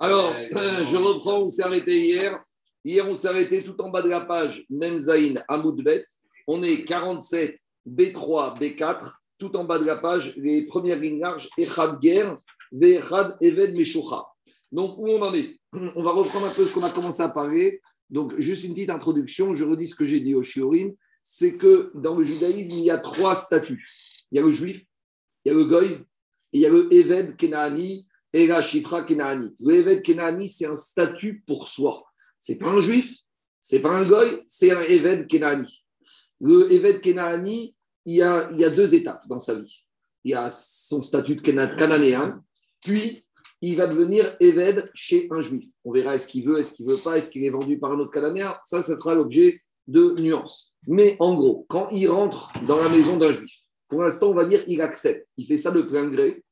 Alors, je reprends, on s'est arrêté hier. Hier, on s'est arrêté tout en bas de la page, Memzaïn Amoudbet. On est 47, B3, B4, tout en bas de la page, les premières lignes larges, Echad Ger, Vechad Eved Meshucha. Donc, où on en est? On va reprendre un peu ce qu'on a commencé à parler. Donc, juste une petite introduction, je redis ce que j'ai dit au Shiorim, c'est que dans le judaïsme, il y a trois statuts. Il y a le juif, il y a le goy, et il y a le Eved Kenani et la Shifra Kenani. Le Eved Kenani, c'est un statut pour soi. C'est pas un juif, c'est pas un goy, c'est un Eved Kenani. Le Eved Kenani, il y, a, il y a deux étapes dans sa vie. Il y a son statut de cananéen, puis il va devenir Eved chez un juif. On verra est-ce qu'il veut, est-ce qu'il veut pas, est-ce qu'il est vendu par un autre cananéen? Ça, ça fera l'objet de nuances. Mais en gros, quand il rentre dans la maison d'un juif, pour l'instant, on va dire il accepte. Il fait ça de plein gré.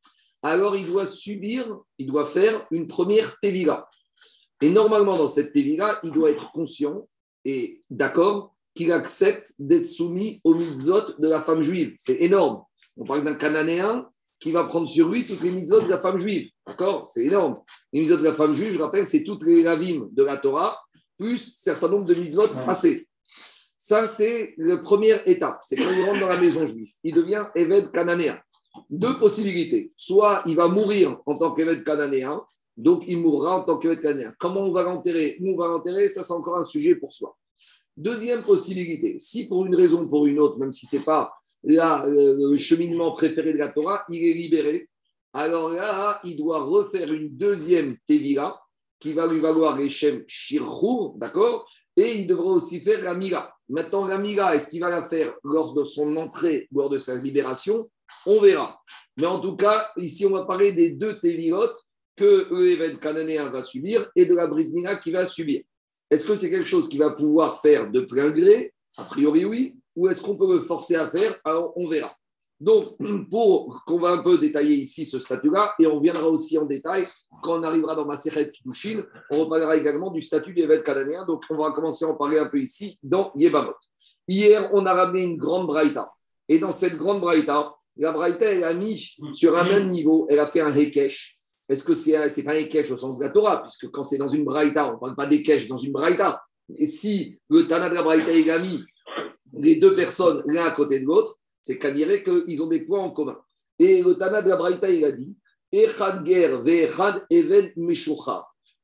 Alors, il doit subir, il doit faire une première tevila. Et normalement, dans cette tevila, il doit être conscient et d'accord qu'il accepte d'être soumis aux mitzvot de la femme juive. C'est énorme. On parle d'un Cananéen qui va prendre sur lui toutes les mitzvot de la femme juive. D'accord? C'est énorme. Les mitzvot de la femme juive, je rappelle, c'est toutes les ravim de la Torah, plus un certain nombre de mitzvot passés. Ça, c'est la première étape. C'est quand il rentre dans la maison juive. Il devient évêque cananéen. Deux possibilités. Soit il va mourir en tant qu'évêque cananéen, donc il mourra en tant qu'évêque cananéen. Comment on va l'enterrer? Où on va l'enterrer Ça, c'est encore un sujet pour soi. Deuxième possibilité, si pour une raison ou pour une autre, même si ce n'est pas le cheminement préféré de la Torah, il est libéré, alors là, il doit refaire une deuxième Tevila qui va lui valoir les Shem d'accord? Et il devra aussi faire la Mila. Maintenant, la Mila, est-ce qu'il va la faire lors de son entrée lors de sa libération? On verra. Mais en tout cas, ici, on va parler des deux Tevilot que l'évêque cananéen va subir et de la Brit Mila qui va subir. Est-ce que c'est quelque chose qu'il va pouvoir faire de plein gré? A priori, oui. Ou est-ce qu'on peut le forcer à faire? Alors, on verra. Donc, pour qu'on va un peu détailler ici ce statut-là, et on viendra aussi en détail quand on arrivera dans ma série Kiddushin, on reparlera également du statut d'évêque cananéen. Donc, on va commencer à en parler un peu ici dans Yebamot. Hier, on a ramené une grande braïta. Et dans cette grande braïta, la braïta, elle a mis sur un même niveau, elle a fait un hekesh. Est-ce que c'est n'est pas un hekesh au sens de la Torah? Puisque quand c'est dans une braïta, on ne parle pas d'hekesh dans une braïta. Et si le Tana de la braïta, il a mis les deux personnes l'un à côté de l'autre, c'est qu'à dire qu'ils ont des points en commun. Et le Tana de la Braïta, il a dit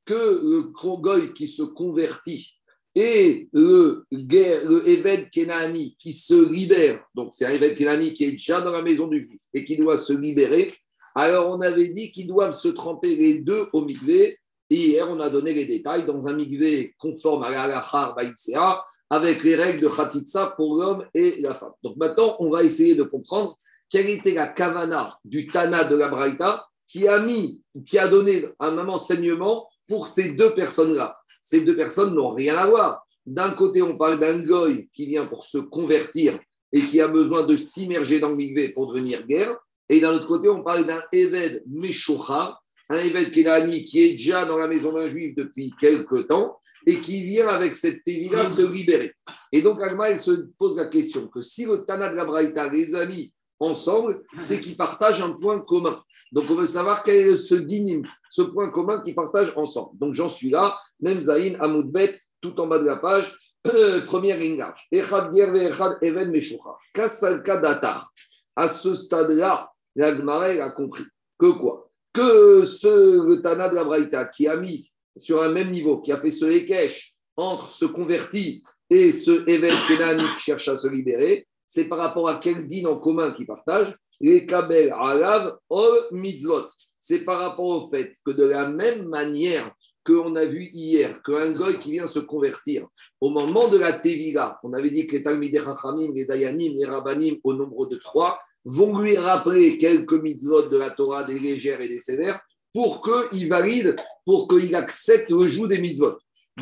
que le Krogoy qui se convertit et le, guerre, le Kenani qui se libère, donc c'est un Eved Kenani qui est déjà dans la maison du juif et qui doit se libérer, alors on avait dit qu'ils doivent se tremper les deux au mikvé et hier, on a donné les détails dans un migvé conforme à l'Alachar Baïsea, avec les règles de Khatitsa pour l'homme et la femme. Donc maintenant, on va essayer de comprendre quelle était la kavana du Tana de la Braïta qui a mis, qui a donné un enseignement pour ces deux personnes-là. Ces deux personnes n'ont rien à voir. D'un côté, on parle d'un goy qui vient pour se convertir et qui a besoin de s'immerger dans le pour devenir guerre. Et d'un autre côté, on parle d'un Eved Meshocha un évêque qui est déjà dans la maison d'un juif depuis quelque temps et qui vient avec cette tévila se libérer. Et donc, Alma, elle se pose la question que si le Tana de la Braïta les amis ensemble, c'est qu'ils partagent un point commun. Donc, on veut savoir quel est ce dinim, ce point commun qu'ils partagent ensemble. Donc, j'en suis là, même Zahin, Amoudbet, tout en bas de la page, euh, première Echad Even. À ce stade-là, l'Agmara, a compris que quoi? Que ce Tana de la Braïta qui a mis sur un même niveau, qui a fait ce Ekech entre ce converti et ce évêque Kenani qui cherche à se libérer, c'est par rapport à quel dîne en commun qu'ils partagent les Kabel Alav Ol Mitzvot. C'est par rapport au fait que de la même manière qu'on a vu hier, qu'un goy qui vient se convertir, au moment de la Tevila, on avait dit que les Talmidei Chachamim, les Dayanim, les Rabbanim, au nombre de trois, vont lui rappeler quelques mitzvot de la Torah, des légères et des sévères, pour qu'il valide, pour qu'il accepte le joug des mitzvot.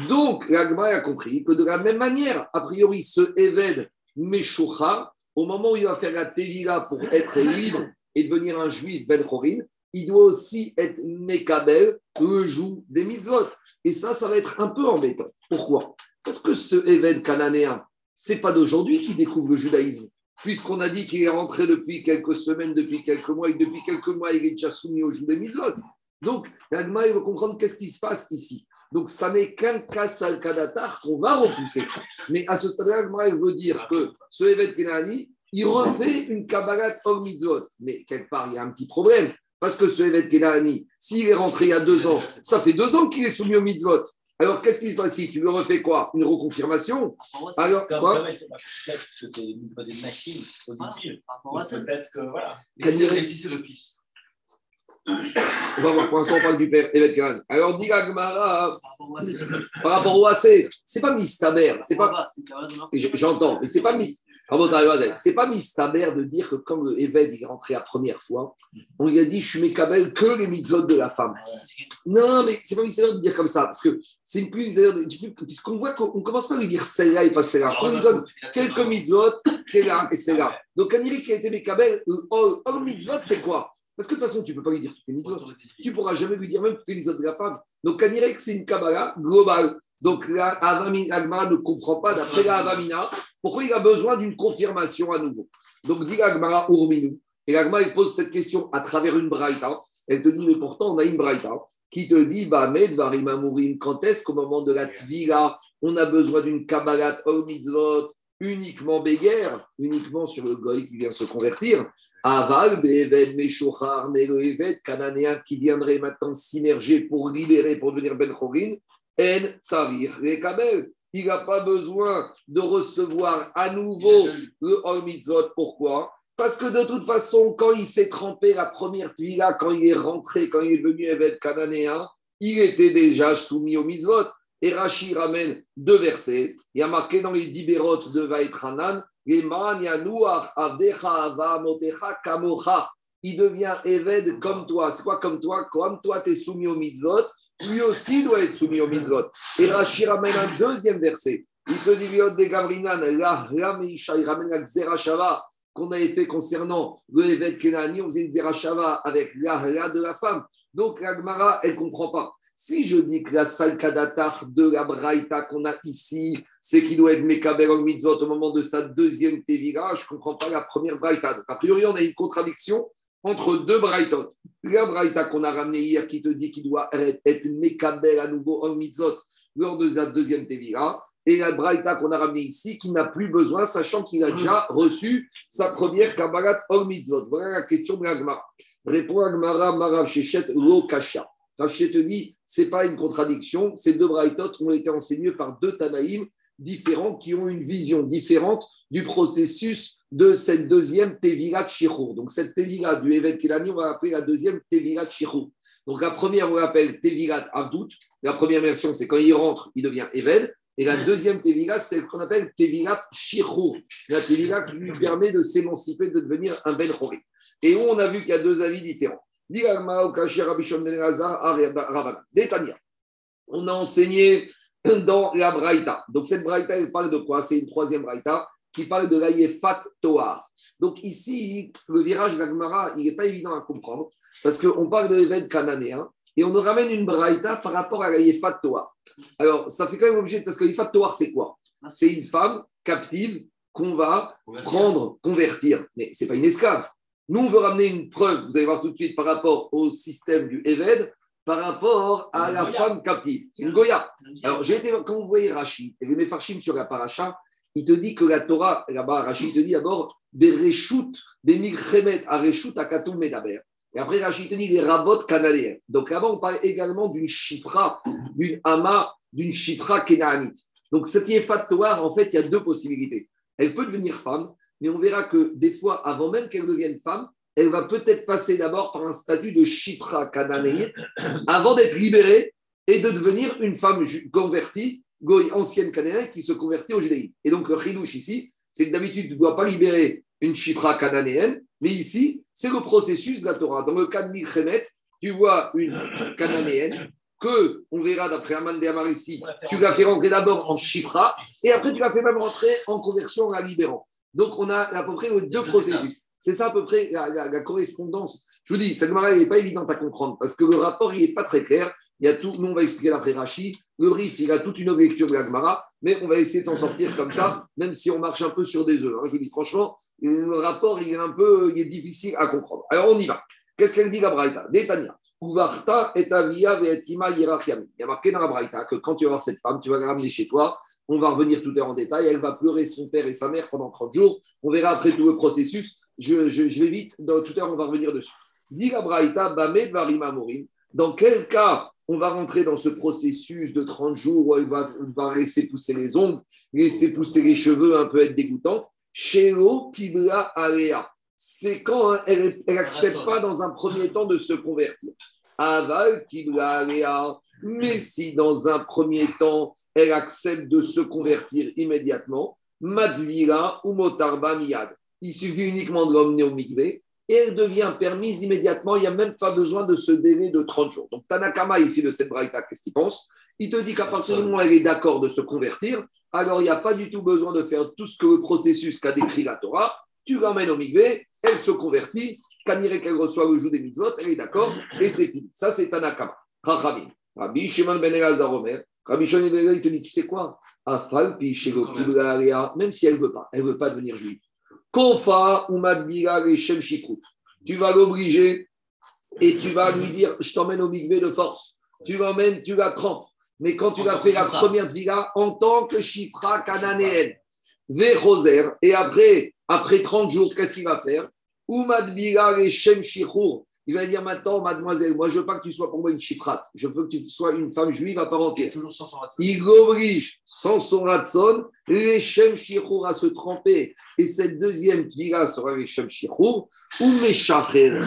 Donc, l'Agma a compris que de la même manière, a priori, ce Eved Meshucha, au moment où il va faire la Tevila pour être libre et devenir un juif Ben Chorin, il doit aussi être Mekabel, le joug des mitzvot. Et ça, ça va être un peu embêtant. Pourquoi? Parce que ce Eved cananéen, c'est pas d'aujourd'hui qu'il découvre le judaïsme puisqu'on a dit qu'il est rentré depuis quelques semaines, depuis quelques mois, et depuis quelques mois, il est déjà soumis au jour des misotes. Donc, l'agma, il veut comprendre qu'est-ce qui se passe ici. Donc, ça n'est qu'un cas salkadatar qu'on va repousser. Mais à ce stade-là, il veut dire que ce évêque Kenani, il refait une Kabbalat Om Mitzvot. Mais quelque part, il y a un petit problème. Parce que ce évêque Kenani, s'il est rentré il y a deux ans, ça fait deux ans qu'il est soumis au mitzvot. Alors, qu'est-ce qui se passe ici? Tu lui refais quoi? Une reconfirmation? Alors, comme, quoi? peut-être que c'est une machine positive. Peut-être que voilà. Et si, et si c'est le fils On va voir, pour l'instant, on parle du père, évêque Kenani. Alors, dit la Gemara, Par rapport au AC, c'est pas mistaber, c'est pas. J'entends, mais c'est pas. C'est pas mistaber de dire que quand le évêque est rentré la première fois, on lui a dit je suis mécabel que les mitzvot de la femme. Non, mais c'est pas mistaber de dire comme ça, parce que c'est plus. Puisqu'on voit qu'on commence pas à lui dire celle-là et pas celle-là. Quelques mitzvot, celle-là et celle-là. Donc, on dirait qu'il a été. All, all mitzvot, c'est quoi? Parce que de toute façon, tu peux pas lui dire toutes les mitzvot. Tu pourras jamais lui dire même toutes les mitzvot de la femme. Donc, on dirait que c'est une Kabbalah globale. Donc, la Agmara ne comprend pas, d'après la Avamina, pourquoi il a besoin d'une confirmation à nouveau? Donc, dit l'Agmara Urminu. Et l'Agmara, il pose cette question à travers une braïta. Elle te dit, mais pourtant, on a une braïta qui te dit, bah, varim amurim, quand est-ce qu'au moment de la tvila, on a besoin d'une kabbalat ol mitzvot uniquement béguerre, uniquement sur le goy qui vient se convertir. Aval, Be'eved, Meshochar, Eved, cananéen qui viendrait maintenant s'immerger pour libérer, pour devenir Ben Chorin, En Tsarir, les Kabel. Il n'a pas besoin de recevoir à nouveau le Ol Mitzvot. Pourquoi? Parce que de toute façon, quand il s'est trempé la première tvila, quand il est rentré, quand il est devenu Eved cananéen, il était déjà soumis au Mitzvot. Et Rashi ramène deux versets. Il y a marqué dans les de Kamocha. Il devient Eved comme toi. C'est quoi comme toi? Comme toi, tu es soumis au mitzvot, lui aussi doit être soumis au mitzvot. Et Rashi ramène un deuxième verset. Il te dit de Gabrinan, il ramène la Xerashava qu'on avait fait concernant le Eved Kenani. On faisait une avec la de la femme. Donc la Gemara, elle ne comprend pas. Si je dis que la salkadatar de la braïta qu'on a ici, c'est qu'il doit être Mekabel en mitzvot au moment de sa deuxième tevira, je ne comprends pas la première braïta. Donc, a priori, on a une contradiction entre deux braïtot. La braïta qu'on a ramenée hier qui te dit qu'il doit être Mekabel à nouveau en mitzvot lors de sa deuxième tevira, et la braïta qu'on a ramenée ici qui n'a plus besoin, sachant qu'il a déjà reçu sa première kabbalat en mitzvot. Voilà la question de l'Agmara. Répond Agmara Marav Shechet Lo Kasha. Rachid te dit, ce n'est pas une contradiction. Ces deux braïtot ont été enseignés par deux Tanaïm différents qui ont une vision différente du processus de cette deuxième Tevilat Shirur. Donc, cette Tevilat du Evet Kelani, on va l'appeler la deuxième Tevilat Shirur. Donc, la première, on l'appelle Tevilat Avdout. La première version, c'est quand il rentre, il devient Evet. Et la deuxième Tevilat, c'est ce qu'on appelle Tevilat Shirur. La Tevilat qui lui permet de s'émanciper, de devenir un Ben Chori. Et où on a vu qu'il y a deux avis différents. On a enseigné dans la Braïta. Donc cette Braïta, elle parle de quoi? C'est une troisième Braïta qui parle de l'Ayefat Toar. Donc ici, le virage Gemara, il n'est pas évident à comprendre parce qu'on parle de l'évêque cananéen et on nous ramène une Braïta par rapport à l'Ayefat Toar. Alors ça fait quand même obligé parce que l'Ayefat Toar, c'est quoi? C'est une femme captive qu'on va prendre, convertir. Mais ce n'est pas une esclave. Nous, on veut ramener une preuve, vous allez voir tout de suite, par rapport au système du Eved, par rapport à la Goya. femme captive. C'est une Goya. Alors, j'ai été, quand vous voyez Rachid, et les Mefarchim sur la paracha, il te dit que la Torah, là-bas, Rachid, il te dit d'abord des reshut, des milchemet, à reshut, à katou medaber. Et après, Rachid te dit les rabot cananéens. Donc là-bas, on parle également d'une chifra, d'une ama, d'une chifra kénaanite. Donc, cette Yefat en fait, il y a deux possibilités. Elle peut devenir femme, mais on verra que des fois, avant même qu'elle devienne femme, elle va peut-être passer d'abord par un statut de chifra cananéite avant d'être libérée et de devenir une femme convertie, ancienne cananéenne qui se convertit au judaïsme. Et donc, le chidouche ici, c'est que d'habitude, tu ne dois pas libérer une chifra cananéenne, mais ici, c'est le processus de la Torah. Dans le cas de Milchemet, tu vois une cananéenne que, on verra d'après Aman de Amar ici, tu l'as fait rentrer d'abord en chifra et après, tu l'as fait même rentrer en conversion en la libérant. Donc, on a à peu près les deux processus. C'est ça à peu près la, la- la correspondance. Je vous dis, cette marée n'est pas évidente à comprendre parce que le rapport, il n'est pas très clair. Il y a tout, nous, on va expliquer d'après Rachi. Le RIF, il a toute une autre lecture de la Gemara, mais on va essayer de s'en sortir comme ça, même si on marche un peu sur des œufs. hein. Je vous dis franchement, le rapport, il est un peu il est difficile à comprendre. Alors, on y va. Qu'est-ce qu'elle dit, la Braïta? Détania. Uvarta et Avia. Il y a marqué dans la Braïta que quand tu vas voir cette femme, tu vas la ramener chez toi. On va revenir tout à l'heure en détail. Elle va pleurer son père et sa mère pendant 30 jours. On verra après tout le processus. Je, je, vais vite. Tout à l'heure, on va revenir dessus. Dit la Braïta, Bamed Varima Morim. Dans quel cas on va rentrer dans ce processus de 30 jours où elle va, va laisser pousser les ongles, laisser pousser les cheveux, un peu être dégoûtante. Shelo Kibla Alea c'est quand hein, elle n'accepte pas dans un premier temps de se convertir. Aval mais si dans un premier temps elle accepte de se convertir immédiatement, Madvira ou Motarba Miyad. Il suffit uniquement de l'emmener au mikvé et elle devient permise immédiatement. Il n'y a même pas besoin de ce délai de 30 jours. Donc Tanakama, ici de cette braïta, qu'est-ce qu'il pense? Il te dit qu'à partir du moment où elle est d'accord de se convertir, alors il n'y a pas du tout besoin de faire tout ce que le processus qu'a décrit la Torah. Tu l'emmènes au mikvé elle se convertit, irait qu'elle reçoit le jour des mitzvot, elle est d'accord, et c'est fini. Ça, c'est Tanakama. Chachamim. Rabbi Shimon ben Elazar Omer, Rabbi Shimon ben Elazar, il te dit, tu sais quoi? Afal, puis même si elle ne veut pas, elle ne veut pas devenir juive. Kofa ou Shem. Tu vas l'obliger et tu vas lui dire, je t'emmène au mikvé de force. Tu l'emmènes, tu la trempes. Mais quand tu l'as fait la première villa en tant que chifra cananéenne, Vechoser, et après, après 30 jours, qu'est-ce qu'il va faire? Il va dire maintenant, mademoiselle, moi je veux pas que tu sois pour moi une chifrate, je veux que tu sois une femme juive à part entière. Toujours sans son Il oblige, sans son ratson, les Shem Shichour à se tremper. Et cette deuxième tvila sera les Shem Shichour, ou Meshacher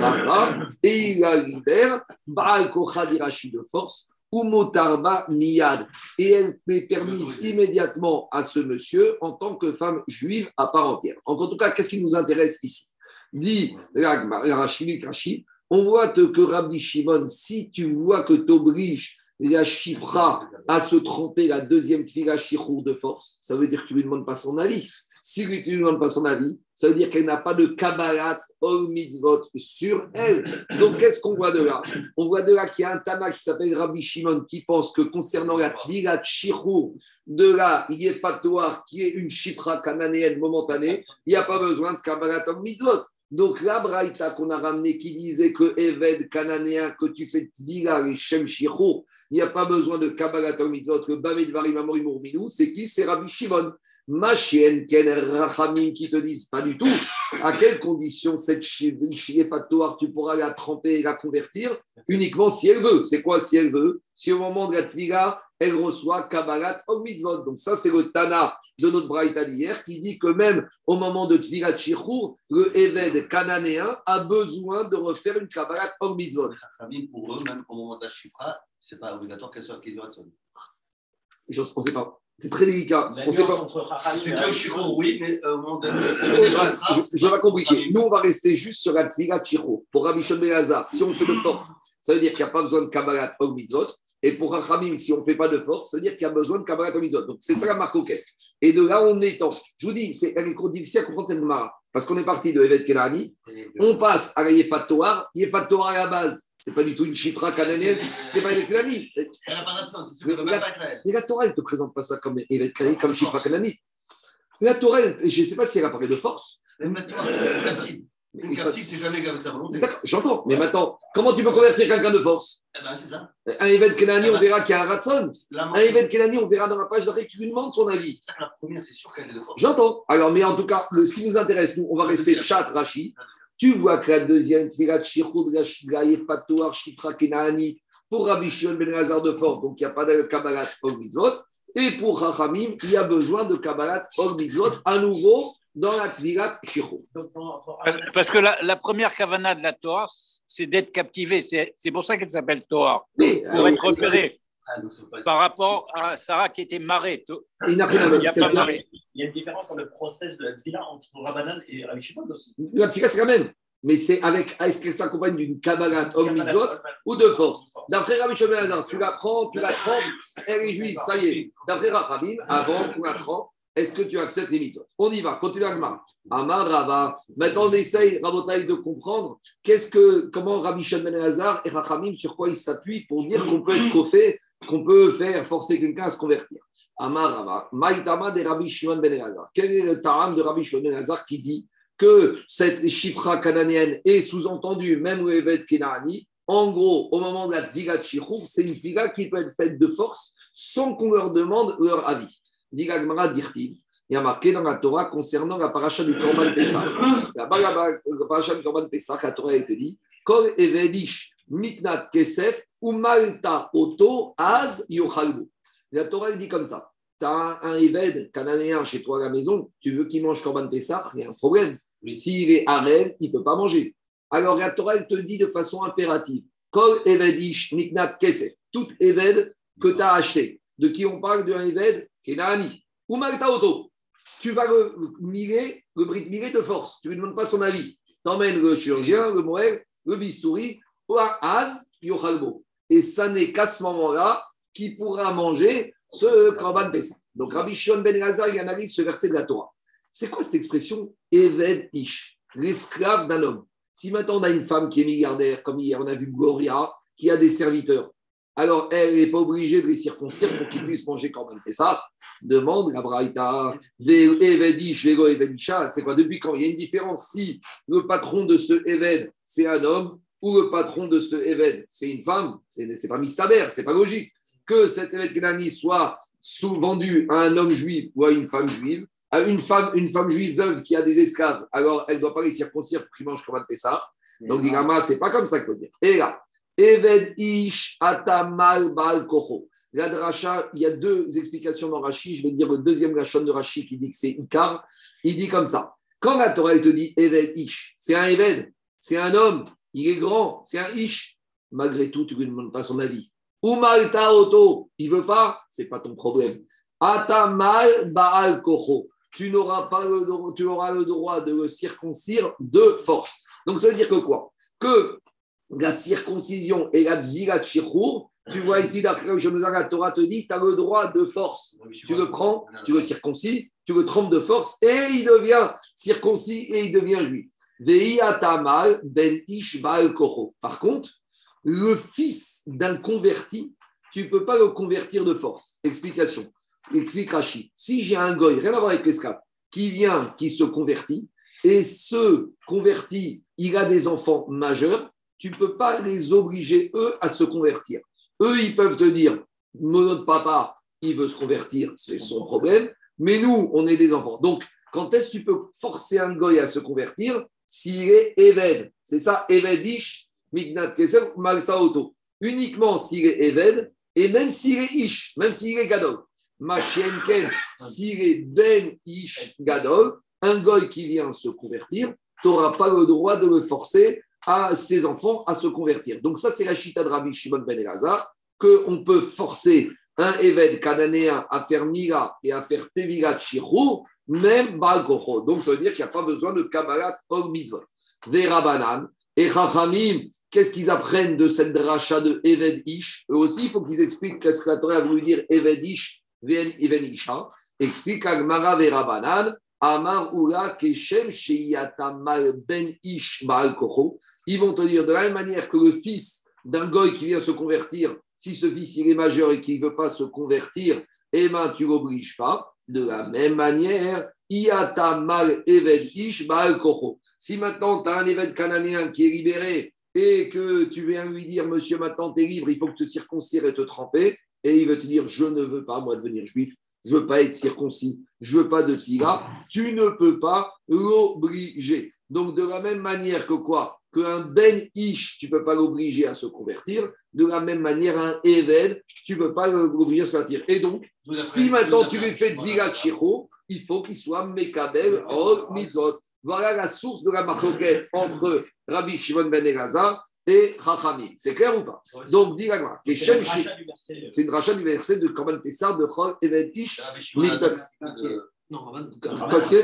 et il la libère, Baal de force, ou Motarba Miyad. Et elle est permise immédiatement à ce monsieur en tant que femme juive à part entière. En tout cas, qu'est-ce qui nous intéresse ici? Dit Rashi, on voit que Rabbi Shimon, si tu vois que tu obliges la chifra à se tromper la deuxième fila chichour de force, ça veut dire que tu ne lui demandes pas son avis. Si tu ne lui demandes pas son avis, ça veut dire qu'elle n'a pas de Kabbalat ou mitzvot sur elle. Donc, qu'est-ce qu'on voit de là? On voit de là qu'il y a un Tana qui s'appelle Rabbi Shimon qui pense que concernant la Tvilat Shirou, de est fatouar qui est une chifra cananéenne momentanée, il n'y a pas besoin de Kabbalat ou mitzvot. Donc, la Braïta qu'on a ramené qui disait que Eved cananéen, que tu fais Tvila et Shem il n'y a pas besoin de Kabbalat mitzvot, que Bamed Varim Amorim c'est qui? C'est Rabbi Shimon. Ma chienne, Ken Rachamim qui te disent pas du tout à quelles conditions cette chiéfatoire tu pourras la tremper et la convertir uniquement si elle veut. C'est quoi si elle veut? Si au moment de la tviga, elle reçoit Kabbalat mitzvot. Donc ça, c'est le Tana de notre Braïta d'hier qui dit que même au moment de Tvigat Shichur, le Eved cananéen a besoin de refaire une Kabbalat mitzvot. Pour eux, même au moment de la Shifra, c'est pas obligatoire qu'elle soit Kiduratson. Je ne sais pas. C'est très délicat. On sait pas. C'est que Chiro, oui, mais euh, au je, je vais compliquer. Nous, on va rester juste sur la Tviga Chiro. Pour Rabbi Shon si on fait de force, ça veut dire qu'il n'y a pas besoin de Kabbalat ou Mitzot. Et pour Rachamim, si on ne fait pas de force, ça veut dire qu'il y a besoin de Kabbalat ou Mitzot. Donc, c'est ça la marque OK. Et de là, on étend. Je vous dis, c'est difficile à comprendre cette Mara. Parce qu'on est parti de Evet Kenani, on passe à la Yefat Toar. Yefat Toar à la base, c'est pas du tout une chifra cananéenne, c'est pas une Kanani. Elle n'a pas de c'est sûr qu'elle ne pas être Mais la Torah, elle ne te présente pas ça comme Kanani, comme chifra cananite. La Torah, je ne sais pas si elle apparaît de force. Mais maintenant, c'est Une captive, c'est jamais avec sa volonté. D'accord, j'entends. Mais maintenant, comment tu peux convertir quelqu'un de force eh ben, c'est ça. Un événement Kenani, on verra qu'il y a un Ratson. Un événement Kenani, on verra dans la page d'arrêt que tu lui demandes son avis. C'est ça que la première, c'est sûr qu'elle est de force. J'entends. Alors, mais en tout cas, ce qui nous intéresse, nous, on va rester chat, Rachid. Tu vois que la deuxième Tfilat Shichud Fatouar Shifra Kenaanit pour Rabbi Shimon Ben Lazar de Force, donc il n'y a pas de Kabbalat Ol Mitzvot. Et pour Chachamim, il y a besoin de Kabbalat Ol Mitzvot à nouveau dans la Tfilat Shichud. Parce, que la, la, première Kavana de la Torah, c'est d'être captivé. C'est pour ça qu'elle s'appelle Torah. pour euh, être repéré. Ah, Par rapport à Sarah qui était marée. Il, a il, y a pas marée. il y a une différence dans le process de la Tvila entre Rabbanan et Rabbi Shimon aussi. La Tvila, c'est la même. Mais c'est avec, est-ce qu'elle s'accompagne d'une Kabbalah homme ou de force? D'après Rabbi Shimon tu la prends, tu la trempes, elle est juive, ça y est. D'après Rachamim, avant qu'on la trempe, est-ce que tu acceptes les mitzvot? On y va, continue Agmar. Amar Rava. Maintenant, on essaye, Rabotaï, de comprendre qu'est-ce que, comment Rabbi Shimon et Rachamim, sur quoi ils s'appuient pour dire qu'on peut être coffé qu'on peut faire forcer quelqu'un à se convertir. Amar Maïtama de Rabbi Shimon ben Elazar. Quel est le taram de Rabbi Shimon ben qui dit que cette chifra cananéenne est sous-entendue, même Evet Kenaani, En gros, au moment de la Chichour, c'est une Tviga qui peut être faite de force sans qu'on leur demande leur avis. Dirtiv. Il y a marqué dans la Torah concernant la paracha du Korban Pessah. La, paracha du Korban Pessah, la Torah a été dit Kol Evedish Miknat Kesef ou Malta Oto Az Yochalbu. La Torah dit comme ça tu as un, Eved cananéen chez toi à la maison, tu veux qu'il mange Korban Pessah, il y a un problème. Mais s'il est Arel, il ne peut pas manger. Alors la Torah te dit de façon impérative Kol Evedish Miknat Kesef, tout Eved que tu as acheté. De qui on parle d'un Eved? Kenani. Ou Malta. Tu vas le le brit mirer de force. Tu ne lui demandes pas son avis. Tu emmènes le chirurgien, le moël, le bistouri, ou Az, Yochalbo. Et ça n'est qu'à ce moment-là qu'il pourra manger ce Korban Pessah. Donc Rabbi Shimon Ben Elazar, il analyse ce verset de la Torah. C'est quoi cette expression Eved Ish, l'esclave d'un homme? Si maintenant on a une femme qui est milliardaire, comme hier on a vu Gloria, qui a des serviteurs, alors elle n'est pas obligée de les circoncire pour qu'ils puissent manger Korban Pessah. Demande la Braïta, Eved Eved c'est quoi Depuis quand? Il y a une différence si le patron de ce Eved, c'est un homme, ou le patron de ce Eved, c'est une femme, c'est pas mistaber, c'est pas logique que cet évêque Kenani soit sous-vendu à un homme juif ou à une femme juive, à une femme, une femme juive veuve qui a des esclaves, alors elle ne doit pas les circoncire pour qu'ils mangent un Pessah. Donc, ce c'est pas comme ça qu'il faut dire. Et là, Eved Ish Atamal Baal Kocho. La dracha, il y a deux explications dans Rashi. Je vais dire le deuxième Rachon de Rashi qui dit que c'est Ikar. Il dit comme ça. Quand la Torah te dit Eved Ish, c'est un Eved, c'est un homme, il est grand, c'est un Ish. Malgré tout, tu ne lui demandes pas son avis. Umalta auto, il veut pas, c'est pas ton problème. Atamal baal kocho, tu n'auras pas le, tu auras le droit de le circoncire de force. Donc ça veut dire que quoi? Que la circoncision et la dvila tu vois ici, la Torah te dit, tu as le droit de force. Tu le prends, tu le circoncis, tu le trompes de force et il devient circoncis et il devient juif. Ben. Par contre, le fils d'un converti, tu ne peux pas le convertir de force. Explication. Explique Rachid. Si j'ai un goy, rien à voir avec l'esclave, qui vient, qui se convertit, et ce converti, il a des enfants majeurs, tu ne peux pas les obliger, eux, à se convertir. Eux, ils peuvent te dire, notre papa, il veut se convertir, c'est son problème, mais nous, on est des enfants. Donc, quand est-ce que tu peux forcer un goy à se convertir S'il est Eved? C'est ça, Evedish, Mignat Kesef, Malta Auto. Uniquement s'il est Eved et même s'il est Ish, même s'il est Gadol. Machienken, s'il est Ben Ish Gadol, un goy qui vient se convertir, tu n'auras pas le droit de le forcer à ses enfants à se convertir. Donc ça, c'est la chita de Rabbi Shimon Ben Elazar, qu'on peut forcer un Eved cananéen à faire Mira et à faire Tevilat Shirou, même Balkocho. Donc ça veut dire qu'il n'y a pas besoin de Kabbalat or Mitzvot. Vera Banan, et Chachamim, qu'est-ce qu'ils apprennent de cette dracha de Eved Ish? Eux aussi, il faut qu'ils expliquent qu'est-ce que la Torah a voulu dire Eved Ish, Eved Isha. Explique Agmara Verabanan, Amar Ula Keshem Sheyatamal Ben Ish Baal. Ils vont te dire de la même manière que le fils d'un goy qui vient se convertir, si ce fils il est majeur et qu'il ne veut pas se convertir, eh bien tu l'obliges pas. De la même manière, Yatamal Eved Ish Baal. Si maintenant tu as un évêque cananéen qui est libéré et que tu viens lui dire, monsieur, maintenant tu es libre, il faut que tu te circoncires et te tremper, et il veut te dire, je ne veux pas, moi, devenir juif, je ne veux pas être circoncis, je ne veux pas de fila, tu ne peux pas l'obliger. Donc, de la même manière que quoi? Qu'un Ben Ish, tu ne peux pas l'obliger à se convertir, de la même manière, un Eved, tu ne peux pas l'obliger à se convertir. Et donc, si maintenant tu lui fais de Chiro, il faut qu'il soit Mekabel or Mitzot. Voilà la source de la marloquette entre Rabbi Shimon ben Elazar et Chachamim. C'est clair ou pas Donc, dis moi c'est une rachat du verset de Korban Pessar de Chol Eventish Non, parce que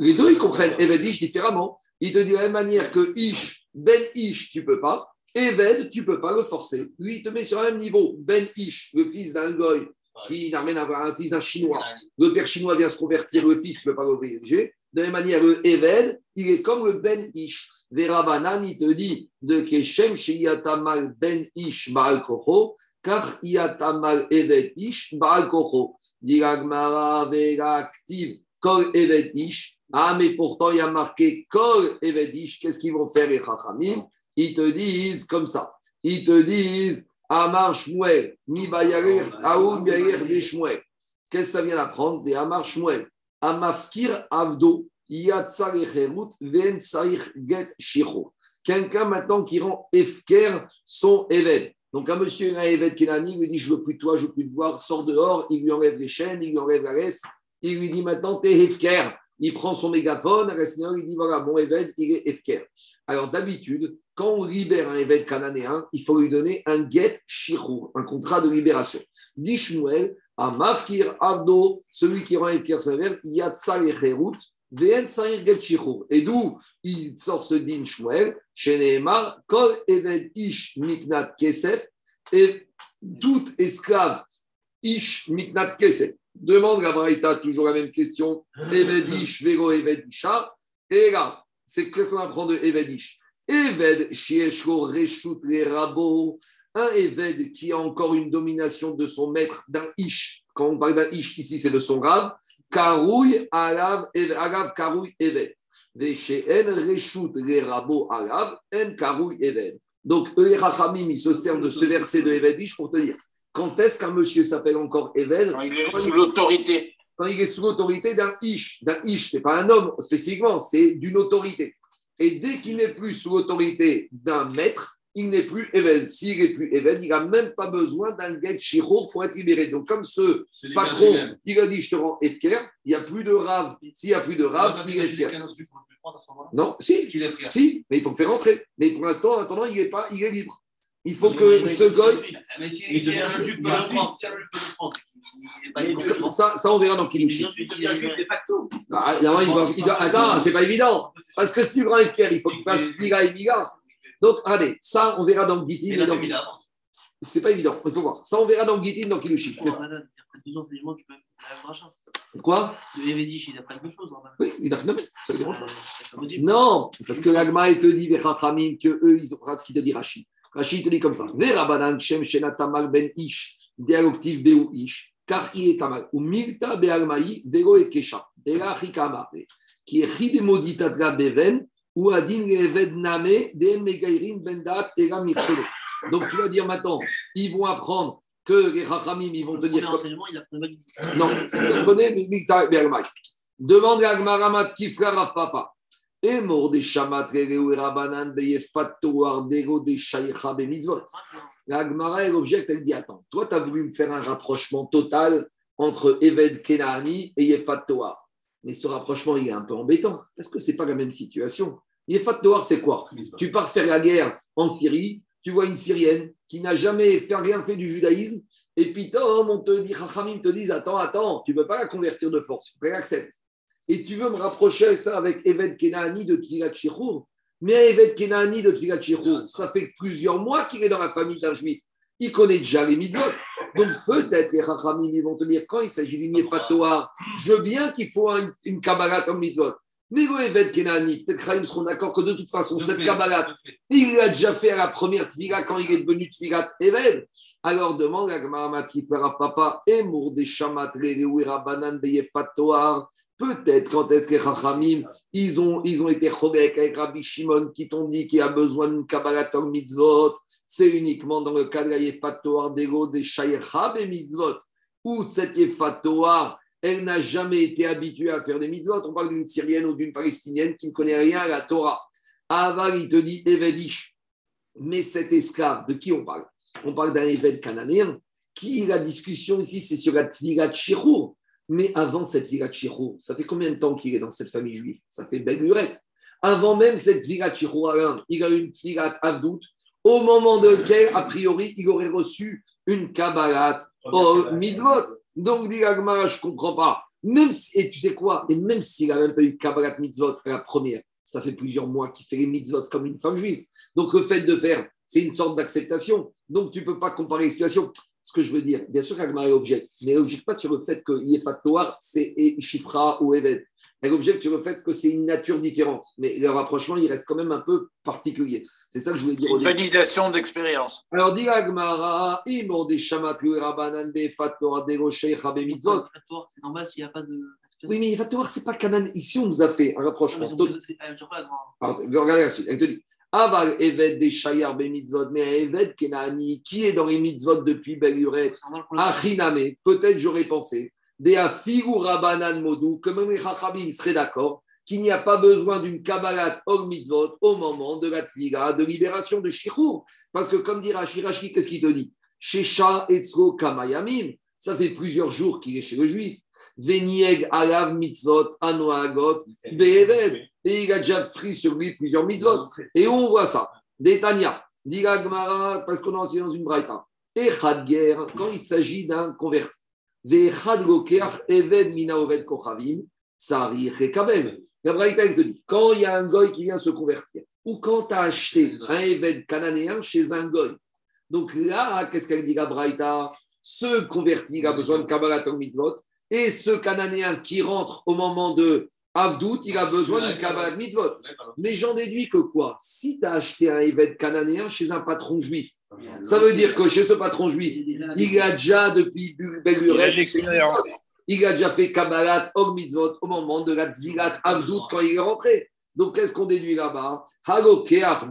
les deux, ils comprennent Eved différemment. Ils te disent de la même manière que Ish, Ben Ish, tu peux pas. Eved, tu peux pas le forcer. Lui, il te met sur un même niveau. Ben Ish, le fils d'un goy qui n'a rien à voir, un fils d'un chinois. Le père chinois vient se convertir, le fils ne peut pas l'obliger. De la même manière, le Eved, il est comme le Ben Ish. Verabanan, il te dit de Keshem Sheyatamal Ben Ish Baal Kocho, car Yatamal Evet Ish Baal Kocho. Diragmara Veraktiv Kol Evet Ish. Ah, mais pourtant, il y a marqué Kol Evet Ish. Qu'est-ce qu'ils vont faire les Chachamim? Ils te disent comme ça. Ils te disent Amar Shmuel, mi bayarer, aoum bayarer des Shmuel. Qu'est-ce que ça vient d'apprendre? Des Amar Shmuel. Amafkir avdo, yatsar. Quelqu'un maintenant qui rend efker son évêque. Donc un monsieur un évêque Kenani, lui dit Je veux plus de toi, je veux plus te voir, sors dehors, il lui enlève les chaînes, il lui enlève la laisse, il lui dit Maintenant, t'es efker. Il prend son mégaphone, il dit Voilà, mon évêque, il est efker. Alors d'habitude, quand on libère un évêque cananéen, il faut lui donner un get shirur, un contrat de libération. Dishmuel, à Mafkir celui qui rend efker son évêque, Yatsal et d'où il sort ce din Shmuel, chez Nehemar, Kol Eved Ish Miknat Kesef, et tout esclave Ish Miknat Kesef. Demande la Braïta, toujours la même question. Eved Ish, Vego Eved Isha. Et là, c'est que qu'on apprend de Eved Ish. Eved Shieshko Reshut les rabots. Un Eved qui a encore une domination de son maître, d'un Ish. Quand on parle d'un Ish, ici c'est de son grave Karouy alav alav karouy eved. en reshut les rabots alav en karouy eved. Donc, les Rachamim, ils se servent de ce verset de Evedish pour te dire quand est-ce qu'un monsieur s'appelle encore Eved? Quand il est sous l'autorité. Quand il est sous l'autorité d'un Ish. D'un Ish, ce n'est pas un homme spécifiquement, c'est d'une autorité. Et dès qu'il n'est plus sous l'autorité d'un maître, il n'est plus Even. S'il n'est plus Even, il n'a même pas besoin d'un get chirurg pour être libéré. Donc, comme ce patron, il a dit Je te rends Efker, il n'y a plus de rave. S'il n'y a plus de rave, il est Efker. Non, si, si, mais il faut le faire rentrer. Mais pour l'instant, en attendant, il est, pas, il est libre. Il faut que ce goy. Mais si, un juif peut le prendre, si un juif peut le prendre, ça, ça, on verra dans Kilouchi. Ah, attends, c'est pas évident. Parce que si le grand Efker, il faut qu'il fasse Liga et Liga. Donc, regardez, ça, on verra dans Gitin. Dans... C'est pas évident, il faut voir. Ça, on verra dans Gitin, dans Kilushi. Quoi Le Evedish, il apprend quelque chose. Oui, il a ça ne dérange pas. Non, parce que l'Agma, il te dit, Vechachamim, que eux, ils ont ce qu'il te dit Rashi. Rashi te dit comme ça. Verabanan, Shem, Shenatamal, Ben Ish, Dialogtiv, Beu Ish, car il est tamal. Ou Milta, Bealmaï, Vego et Kesha. Bela, Chikama, qui est Chidemoditat, Beven, ou Adin Bendat Donc tu vas dire maintenant, ils vont apprendre que les Chachamim, ils vont te dire. Que... Non, je connais. Demande à Gmaramat Kifra Rav Papa. Et mort des Shamat Reu Rabanan Beyefato Ardego des Shaïcha Bemitzvot. La Gmara, elle objecte, elle dit Attends, toi, tu as voulu me faire un rapprochement total entre Eved Kenani et Yefat Toar. Mais ce rapprochement, il est un peu embêtant, parce que ce n'est pas la même situation. Yefat Noir, c'est quoi? Tu pars faire la guerre en Syrie, tu vois une Syrienne qui n'a jamais fait rien fait du judaïsme, et puis on te dit, Chachamim te dit, attends, attends, tu ne peux pas la convertir de force, il faut qu'elle accepte. Et tu veux me rapprocher ça avec Eved Kenani de Tfilat Mais Eved Kenani de Tfilat ça fait plusieurs mois qu'il est dans la famille d'un juif. Il connaît déjà les mitzvot. Donc peut-être les Chachamim vont te dire, quand il s'agit d'une Yefat je veux bien qu'il faut une, une Kabbalah comme mitzvot. Mais Evet Kenani, peut-être Chaim seront d'accord que de toute façon, cette Kabbalah, il l'a déjà fait à la première Tfila quand il est devenu Tfilat Eved. Alors demande à Gmaramat qui fera papa, Emour des Shamat, Banan, Beyefat Toar. Peut-être quand est-ce que les Chachamim, ils ont, ils ont été chogek avec Rabbi Shimon qui t'ont dit qu'il a besoin d'une Kabbalah Tom Mitzvot. C'est uniquement dans le cas de la Yefat Toar, des Shayecha et Mitzvot. Ou cette Yefat Toar, elle n'a jamais été habituée à faire des mitzvot. On parle d'une Syrienne ou d'une Palestinienne qui ne connaît rien à la Torah. Aval, il te dit Evedish. Mais cet esclave, de qui on parle? On parle d'un évêque cananéen. Qui, la discussion ici, c'est sur la Tvilat Shirur. Mais avant cette Tvilat Shirur, ça fait combien de temps qu'il est dans cette famille juive? Ça fait belle. Avant même cette Tvilat Shirur, il a une Tvilat Avdout, au moment de lequel, a priori, il aurait reçu une Kabbalat au mitzvot. Donc, dit je ne comprends pas. Même si, et tu sais quoi? Et même s'il n'a même pas eu Kabbalat mitzvot à la première, ça fait plusieurs mois qu'il fait les mitzvot comme une femme juive. Donc, le fait de faire, c'est une sorte d'acceptation. Donc, tu ne peux pas comparer les situations. Ce que je veux dire, bien sûr qu'Agmara est objet, mais elle n'objecte pas sur le fait que Yefatoar, c'est Shifra ou Eved. Elle objecte sur le fait que c'est une nature différente. Mais le rapprochement, il reste quand même un peu particulier. C'est ça que je voulais dire. Une validation d'expérience. Alors, dit Agmara, Imor des Shamat, le Rabanan, Befat, Rabbe Mitzvot. C'est normal s'il n'y a pas de. Oui, mais Fatoir, ce n'est pas Canaan. Ici, on nous a fait un rapprochement. Mais Alors, regardez la suite. Elle te dit Aval Eved des Shayar mitzvot, mais Eved Kenani, qui est dans les mitzvot depuis Beluret, Achiname, peut-être j'aurais pensé, des Afigu Rabanan Modou, que même les Chachabim seraient d'accord qu'il n'y a pas besoin d'une Kabbalat Or Mitzvot au moment de la Tliga, de libération de Shichur. Parce que, comme dira Shirashi, qu'est-ce qu'il te dit? Shesha Etzro Kamayamim, ça fait plusieurs jours qu'il est chez le juif. Venieg Alav Mitzvot, Anoagot, Be'eved. Et il a déjà pris sur lui plusieurs mitzvot. Et où on voit ça Détania, Diga Gmara, parce qu'on est enseigné dans une braïta. Et Khadger, quand il s'agit d'un converti. La braïta, te dit quand il y a un goy qui vient se convertir, ou quand tu as acheté un Eved cananéen chez un goy. Donc là, qu'est-ce qu'elle dit la braïta? Ce converti, il a besoin de Kabbalah Mitzvot. Et ce cananéen qui rentre au moment de Avdout, il a besoin d'une Kabbalah Mitzvot. Mais j'en déduis que quoi? Si tu as acheté un évêque cananéen chez un patron juif, ça veut dire que chez ce patron juif, il a déjà depuis Beluret, il a déjà fait Kabbalat Or Mitzvot au moment de la Tzilat Avdout quand il est rentré. Donc qu'est-ce qu'on déduit là-bas?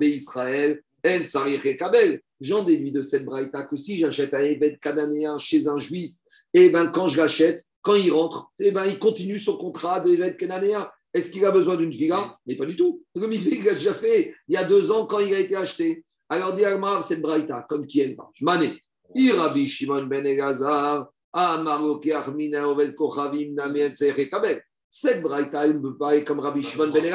Israël, En Kabel. J'en déduis de cette braïta que si j'achète un évêque cananéen chez un juif, et eh ben quand je l'achète, quand il rentre, eh ben, il continue son contrat cananéen. Est-ce qu'il a besoin d'une villa Mais pas du tout. Le il l'a déjà fait il y a deux ans quand il a été acheté. Alors, dit c'est Braïta, comme qui est Mané. Irabi Shimon ben Elazar, Armina Ovel Kochavim Namen Kabel. Cette Braïta, elle ne peut pas être comme Rabbi Shimon ben.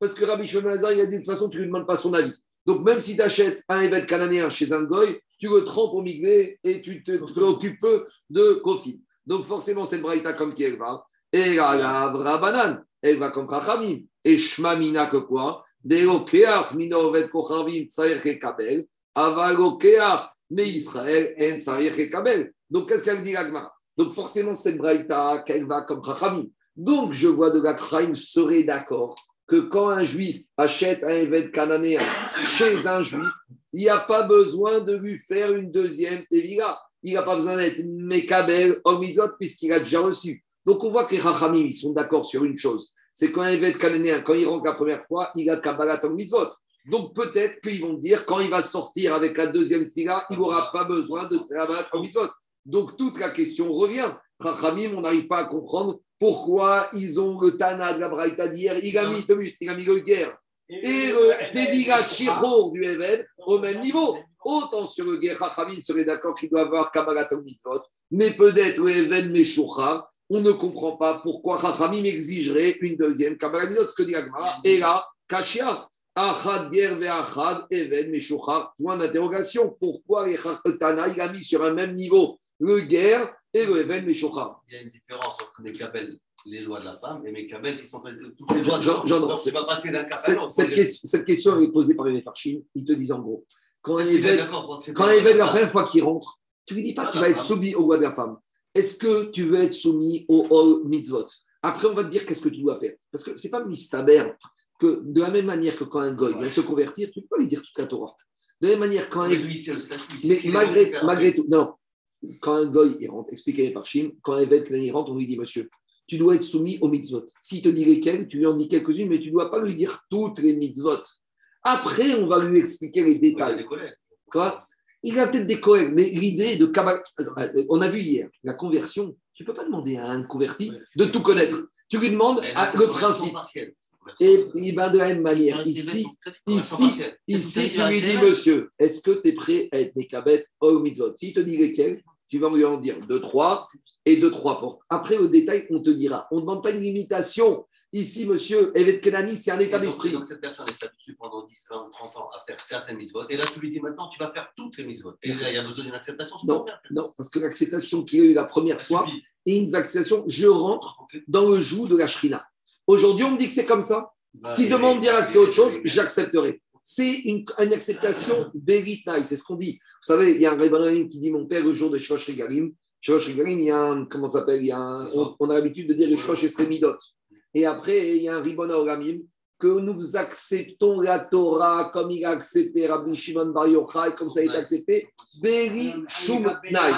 Parce que Rabbi Shimon ben il a dit de toute façon, tu ne lui demandes pas son avis. Donc, même si tu achètes un évêque cananéen chez un goy, tu le trempes au migvé et tu te préoccupes de Kofin. Donc forcément, cette braïta comme qui elle va. Et la Rabanan, elle va comme Chachamim. Et Shmamina que quoi? Delokeach minovet kochavim tsayer kabel. Avalokeach mais Israël en tsayer kabel. Donc qu'est-ce qu'elle dit l'agma? Donc forcément, cette braïta, qu'elle va comme Chachamim. Donc je vois de la serait d'accord que quand un juif achète un évêque cananéen chez un juif, il n'y a pas besoin de lui faire une deuxième Tevila il n'a pas besoin d'être Mekabel, Omizot, puisqu'il a déjà reçu. Donc on voit que les Rachamim, ils sont d'accord sur une chose c'est quand un évêque cananéen, quand il rentre la première fois, il a Kabbalat Omizot. Donc peut-être qu'ils vont dire, quand il va sortir avec la deuxième fila, il n'aura pas besoin de Kabbalat Omizot. Donc toute la question revient. Rachamim, on n'arrive pas à comprendre pourquoi ils ont le Tana de la Braïta d'hier. Il a mis, deux il a mis le guerre et le Tevila du Eved au même niveau. Autant sur le guerre, Chachamim serait d'accord qu'il doit avoir Kabbalat Mitzvot, mais peut-être le Eved Meshucha, on ne comprend pas pourquoi Chachamim exigerait une deuxième Kabbalat Mitzvot, ce que dit Agmara. Et là, Kashia, Achad Ger Achad Eved Meshucha, point d'interrogation. Pourquoi Tana, il a mis sur un même niveau le guerre et le Eved Meshucha? Il y a une différence entre les Kabbalah les lois de la femme et mes cabelles qui sont toutes les lois. Jean, Jean, c'est pas passé d'un cette, question, cette question est posée par les Farchim. Ils te disent en gros, quand un évêque, quand un évêque la première fois qu'il rentre, tu lui dis pas que tu vas être soumis aux lois de la femme. Est-ce que tu veux être soumis au, mitzvot? Après, on va te dire qu'est-ce que tu dois faire. Parce que c'est pas mistaber que de la même manière que quand un goy vient se convertir, tu ne peux pas lui dire toute la Torah. De la même manière, quand un. Lui, c'est le statut. Mais malgré, malgré tout, non. Quand un goy il rentre, expliquez les Farchim, quand un évêque il rentre, on lui dit, monsieur, tu dois être soumis aux mitzvot. S'il te dit lesquelles, tu lui en dis quelques-unes, mais tu ne dois pas lui dire toutes les mitzvot. Après, on va lui expliquer les détails. Quoi Il a peut-être des collègues, mais l'idée de Kabbalah, euh, on a vu hier, la conversion, tu ne peux pas demander à un converti de tout connaître. Tu lui demandes le principe. Et, il va de la même manière, ici, ici, ici, tu lui dis, monsieur, est-ce que tu es prêt à être Mekabet au mitzvot? S'il te dit lesquels, tu vas lui en dire deux, trois, et deux, trois fortes. Après, au détail, on te dira. On ne demande pas une limitation. Ici, monsieur, Evet Kenani, c'est un état d'esprit. Donc, cette personne s'habitue pendant 10, 20, 30 ans à faire certaines mitzvot. Et là, tu lui dis maintenant, tu vas faire toutes les mitzvot. Et là, il y a besoin d'une acceptation. Non, non, parce que l'acceptation qu'il y a eu la première fois est une acceptation. Je rentre dans le joug de la shrina. Aujourd'hui, on me dit que c'est comme ça. Bah, si demande dire c'est autre chose, j'accepterai. C'est une, acceptation d'Eritnaï, c'est ce qu'on dit. Vous savez, il y a un Rebbe qui dit Mon père, le jour de Shosh Regalim, Shosh il y a un, comment s'appelle, il y a on, a l'habitude de dire les Shosh et Midot. Et après, il y a un Ribona Oramim, que nous acceptons la Torah comme il a accepté Rabbi Shimon Bar Yochai, comme ça a été accepté, Beri Shumnai.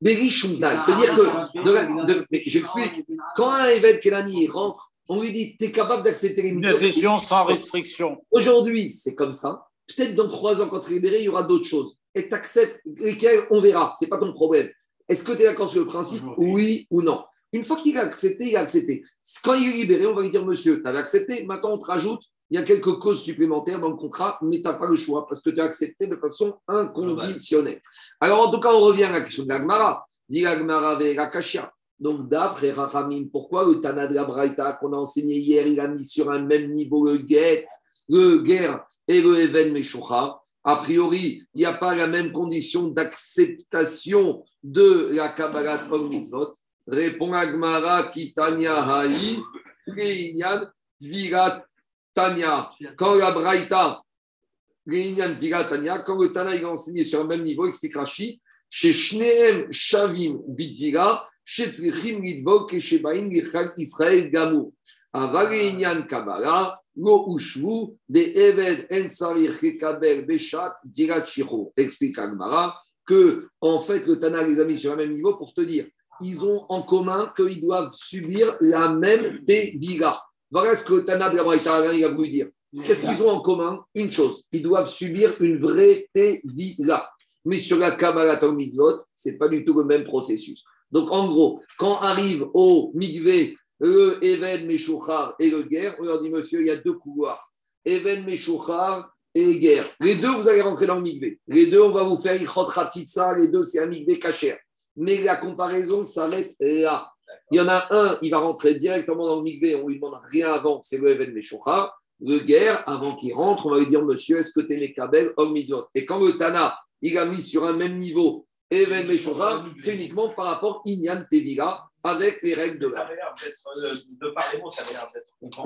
Beri Shumnai. C'est-à-dire que, j'explique, quand un évêque Kelani rentre On lui dit, tu es capable d'accepter les Une adhésion sans restriction. Aujourd'hui, c'est comme ça. Peut-être dans trois ans, quand tu es libéré, il y aura d'autres choses. Et tu acceptes lesquelles, on verra. Ce n'est pas ton problème. Est-ce que tu es d'accord sur le principe Oui ou non? Une fois qu'il a accepté, il a accepté. Quand il est libéré, on va lui dire Monsieur, tu avais accepté, maintenant on te rajoute, il y a quelques causes supplémentaires dans le contrat, mais tu n'as pas le choix parce que tu as accepté de façon inconditionnelle. Alors en tout cas, on revient à la question de l'Agmara. Dit l'Agmara Kashia. Donc, d'après Rachamim, pourquoi le Tana de la Braïta qu'on a enseigné hier, il a mis sur un même niveau le guet, le guerre et le Even Meshucha? A priori, il n'y a pas la même condition d'acceptation de la Kabbalah Ol Mitzvot. Répond Agmara Kitanya Haï, Reinyan Dvirat Tanya. Quand la Braïta, Reinyan Dvirat Tanya, quand le Tana il a enseigné sur un même niveau, explique Rashi, chez Shneem Shavim Bidvira, shetzrichim lidvok keshebain lichal Israël gamou. Avalinyan Kabbalah, lo ushvu, de eved en tzarich kekabel beshat dirat shiro. Explique Agmara que, en fait, le Tana les a mis sur un même niveau pour te dire, ils ont en commun qu'ils doivent subir la même Tevira. Voilà ce que le Tana de la Braïta a voulu dire. Qu'est-ce qu'ils ont en commun? Une chose, ils doivent subir une vraie Tevira. Mais sur la Kabbalah Mitzvot, ce n'est pas du tout le même processus. Donc, en gros, quand arrive au Migvé, le Even Meshuchar et le guerre, on leur dit, monsieur, il y a deux couloirs. Even Meshuchar et guerre. Les deux, vous allez rentrer dans le Migvé. Les deux, on va vous faire Ichot Ratzitsa. Les deux, c'est un Migvé Kacher. Mais la comparaison s'arrête là. Il y en a un, il va rentrer directement dans le Migvé, on lui demande rien avant, c'est le Even Meshuchar. Le guerre, avant qu'il rentre, on va lui dire, monsieur, est-ce que tu es Mekabel, Om Et quand le Tana, il a mis sur un même niveau Even Meshuchar, c'est uniquement par rapport à Inyan Tevila avec les règles de l'art.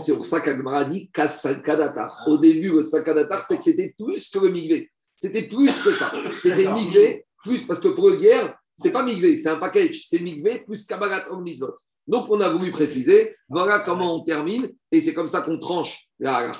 C'est pour ça qu'Agmara dit Kasakadatar. Au début, le Sakadatar, c'est que c'était plus que le Migvé. C'était plus que ça. C'était Migvé, plus, parce que pour guerre, c'est pas Migvé, c'est un package. C'est Migvé plus Kabbalat en Mizot. Donc, on a voulu préciser, voilà comment on termine, et c'est comme ça qu'on tranche la.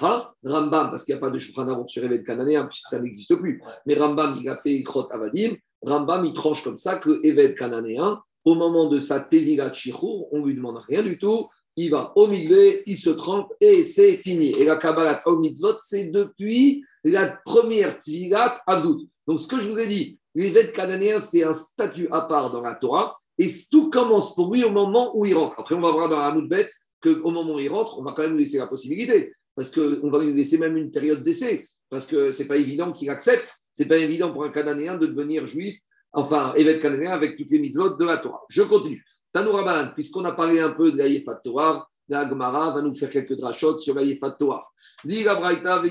Rambam, parce qu'il n'y a pas de Shulchan sur Eved Cananéen, puisque ça n'existe plus, mais Rambam, il a fait Krot Avadim, Rambam, il tranche comme ça que Eved Cananéen, au moment de sa Tevilat Shichur, on ne lui demande rien du tout, il va au milieu, il se trempe et c'est fini. Et la Kabbalah au mitzvot, c'est depuis la première Tvilat Avdout. Donc, ce que je vous ai dit, l'Eved Cananéen, c'est un statut à part dans la Torah. Et tout commence pour lui au moment où il rentre. Après, on va voir dans la Moudbet qu'au moment où il rentre, on va quand même lui laisser la possibilité. Parce qu'on va lui laisser même une période d'essai. Parce que ce n'est pas évident qu'il accepte. Ce n'est pas évident pour un Cananéen de devenir juif, enfin, évêque cananéen avec toutes les mitzvot de la Torah. Je continue. Tanoura Balan, puisqu'on a parlé un peu de la Yefat Torah, la Gemara va nous faire quelques drachotes sur la Yefat Torah. Braïta,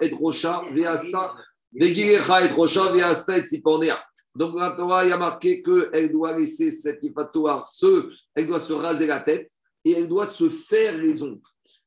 et Rocha, Veasta, Rocha, Veasta. Donc, la Torah, a marqué qu'elle doit laisser cette Torah, se, elle doit se raser la tête et elle doit se faire les ongles.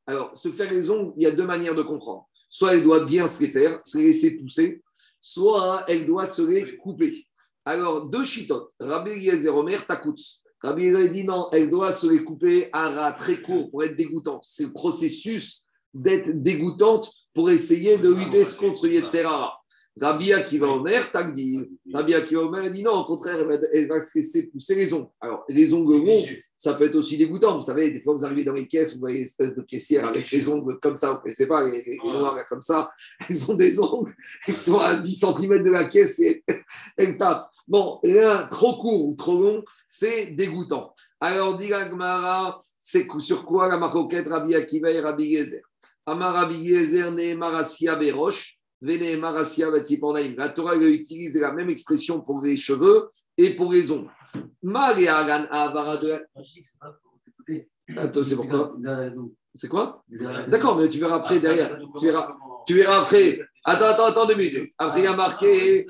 Alors, se faire les ongles, il y a deux manières de comprendre. Soit elle doit bien se les faire, se les laisser pousser, soit elle doit se les couper. Alors, deux chitotes, Rabbi Eliezer Omer Takutz. Rabbi Eliezer dit non, elle doit se les couper à ras très court pour être dégoûtante. C'est le processus d'être dégoûtante pour essayer de lutter contre ce Yetzerara. Rabbi Akiva Omer, tac dit. Rabbi Akiva Omer dit non, au contraire, elle va, se laisser pousser les ongles. Alors, les ongles longs, ça peut être aussi dégoûtant. Vous savez, des fois, vous arrivez dans les caisses, vous voyez une espèce de caissière avec les ongles comme ça. Vous ne connaissez pas, les, les noirs comme ça. Ils ont des ongles, ils sont à 10 cm de la caisse et elles tapent. Bon, l'un trop court ou trop long, c'est dégoûtant. Alors, dit Gmara, c'est sur quoi la maroquette Rabbi Akiva et Rabbi Yezer? Amar Rabbi Yezer ne Marasia Beroche. La Torah utilise la même expression pour les cheveux et pour les ongles. Attends, c'est pourquoi C'est quoi D'accord, mais tu verras après derrière. Tu verras, tu verras après. Attends, attends, attends deux minutes. Après, il y a marqué.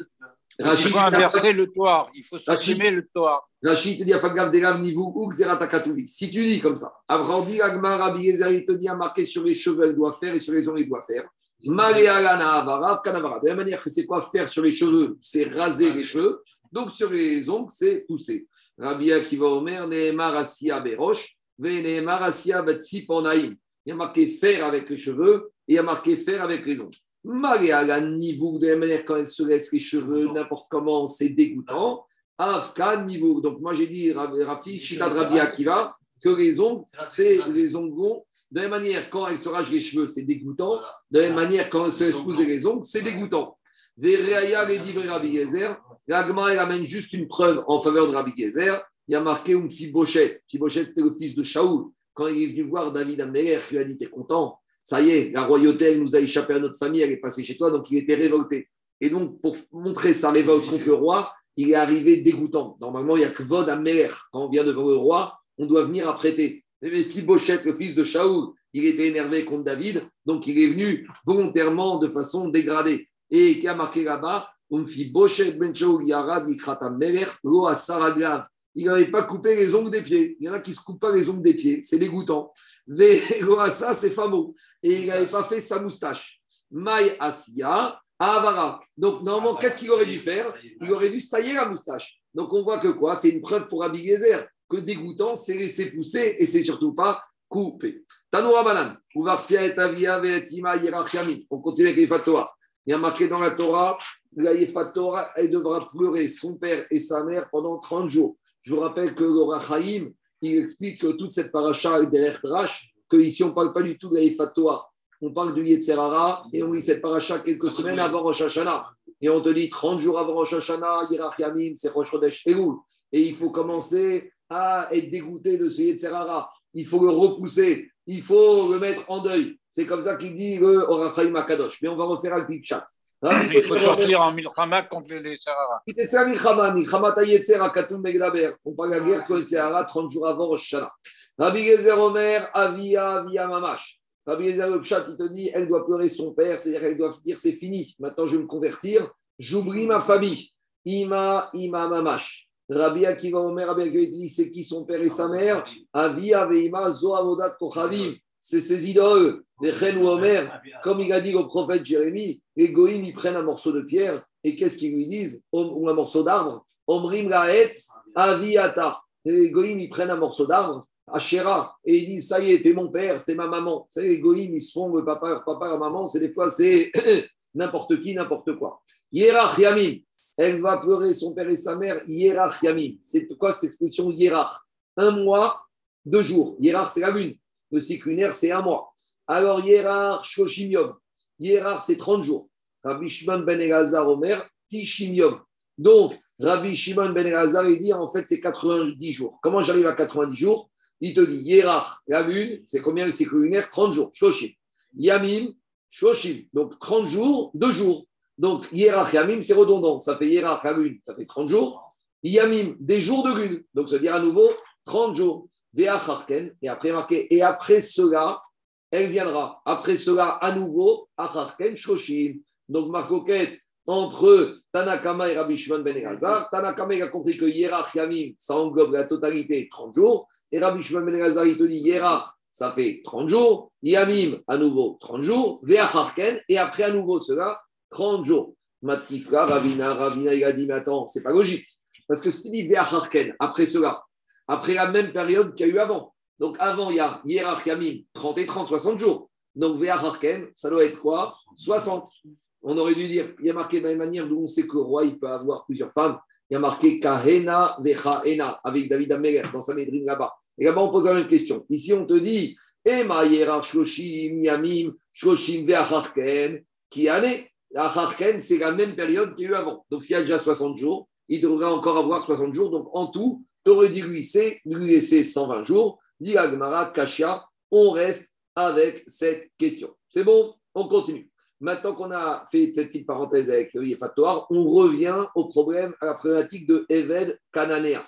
Rachid, il faut inverser le toit. Il faut supprimer le toit. Rachid te dit Afagav Delav Nivou ou Si tu dis comme ça, Abraham dit Agmar Rabbi il te dit à marquer sur les cheveux, il doit faire et sur les ongles, il doit faire. De la manière que c'est quoi faire sur les cheveux, c'est raser les cheveux. Donc sur les ongles, c'est pousser. Rabbi Akiva Omer, Nehemar Asiya Berosh, Nehemar Asiya Il y a marqué faire avec les cheveux et il y a marqué faire avec les ongles. Niveau de la manière quand elle se laisse les cheveux n'importe comment, c'est dégoûtant. Afkan niveau. Donc moi j'ai dit Rafi, Shita Rabbi Akiva, que les ongles, c'est les ongles. De la même manière, quand elle se rage les cheveux, c'est dégoûtant. De la même manière, quand elle se laisse les ongles, c'est dégoûtant. Vereaya les divrei Rabbi Gezer. L'agma, elle amène juste une preuve en faveur de Rabbi Gezer. Il y a marqué une Fibochet. Fibochet, c'était le fils de Shaoul. Quand il est venu voir David Améler, il lui a dit T'es content Ça y est, la royauté, elle nous a échappé à notre famille, elle est passée chez toi, donc il était révolté. Et donc, pour montrer sa révolte contre le roi, il est arrivé dégoûtant. Normalement, il n'y a que Vod Améler. Quand on vient devant le roi, on doit venir apprêter. Mais Fibochet, le fils de Shaoul, il était énervé contre David, donc il est venu volontairement de façon dégradée. Et qui a marqué là-bas, ben il n'avait pas coupé les ongles des pieds. Il y en a qui ne se coupent pas les ongles des pieds, c'est dégoûtant. ça, c'est fameux. Et il n'avait pas fait sa moustache. Maï Asia, Avara. Donc, normalement, qu'est-ce qu'il aurait dû faire Il aurait dû se tailler la moustache. Donc, on voit que quoi? C'est une preuve pour Abigézer que dégoûtant, c'est laisser pousser et c'est surtout pas couper. Tanoura Banan, on continue avec les fatwas. Il y a marqué dans la Torah, la Torah, elle devra pleurer son père et sa mère pendant 30 jours. Je vous rappelle que le Rachaim, il explique que toute cette paracha est derrière Drash, qu'ici on ne parle pas du tout de la Torah, on parle du Yetzerara et on lit cette paracha quelques semaines avant Rosh Hashanah. Et on te dit 30 jours avant Rosh Hashanah, Yerach Yamim, c'est Rosh Chodesh Elul. Et il faut commencer à être dégoûté de ce Yetzerara. Il faut le repousser, il faut le mettre en deuil. C'est comme ça qu'il dit le Orachaim Akadosh. Mais on va refaire un Pipchat. Il faut sortir en Milchama contre les Serara. On parle de la guerre contre les Serara 30 jours avant Rosh Hashanah. Rabbi Gezer Omer, Avia, Avia Mamash. Rabbi Gezer le Pshat, il te dit, elle doit pleurer son père, c'est-à-dire qu'elle doit dire c'est fini, maintenant je vais me convertir, j'oublie ma famille. Ima, Ima Mamash. Rabbi Akiva Omer, Rabbi Akiva, dit c'est qui son père et sa mère? Avia, Veima, Zoavodat, Kochavim c'est ses idoles, les Chen ou Omer, comme il a dit au prophète Jérémie, les Goïms, ils prennent un morceau de pierre, et qu'est-ce qu'ils lui disent? Ou un morceau d'arbre Omrim Laetz, Aviata. Les Goïms, ils prennent un morceau d'arbre, Asherah, et ils disent Ça y est, t'es mon père, t'es ma maman. Savez, les Goïms, ils se font le papa, papa, maman, c'est des fois, c'est n'importe qui, n'importe quoi. Yerach Yamim, elle va pleurer son père et sa mère, Yerach Yamim. C'est quoi cette expression Yerach Un mois, deux jours. Yerach, c'est la lune. Le cycle c'est un mois. Alors, Yérach Shoshim Yom. c'est 30 jours. Rabbi Shimon ben Elazar Omer, Tishim Yom. Donc, Rabbi Shimon ben Elazar, il dit en fait, c'est 90 jours. Comment j'arrive à 90 jours? Il te dit Yérach, la lune, c'est combien le cycle lunaire? 30 jours. Shoshim. Yamim, Shoshim. Donc, 30 jours, 2 jours. Donc, Yérach, Yamim, c'est redondant. Ça fait lune, ça fait 30 jours. Yamim, des jours de lune. Donc, ça veut dire à nouveau 30 jours et après marqué, et après cela, elle viendra. Après cela, à nouveau, Acharken Shoshim. Donc, Marcoquette, entre Tanakama et Rabbi Shimon ben Elazar, Tanakama a compris que Yerach Yamim, ça englobe la totalité 30 jours, et Rabbi Shimon ben Elazar, il te dit Yerach, ça fait 30 jours, Yamim, à nouveau 30 jours, Veacharken, et après à nouveau cela, 30 jours. Matkifra, Ravina, Ravina, il a dit, mais attends, c'est pas logique. Parce que si tu dis Veacharken, après cela, après la même période qu'il y a eu avant. Donc avant, il y a Yerach Yamim, 30 et 30, 60 jours. Donc Ve'acharken, ça doit être quoi? 60. On aurait dû dire, il y a marqué de la même manière d'où on sait que le roi il peut avoir plusieurs femmes. Il y a marqué Kahena Vechaena avec David Améler dans sa médrine là-bas. Et là-bas, on pose la même question. Ici, on te dit Ema Yerach Shloshim Yamim Shloshim qui année Acharken, c'est la même période qu'il y a eu avant. Donc s'il y a déjà 60 jours, il devrait encore avoir 60 jours. Donc en tout, tu aurais dû lui laisser, lui laisser 120 jours. Dit Agmara, Kashia, on reste avec cette question. C'est bon? On continue. Maintenant qu'on a fait cette petite parenthèse avec Yefatoire, on revient au problème, à la problématique de Eved Kananéa.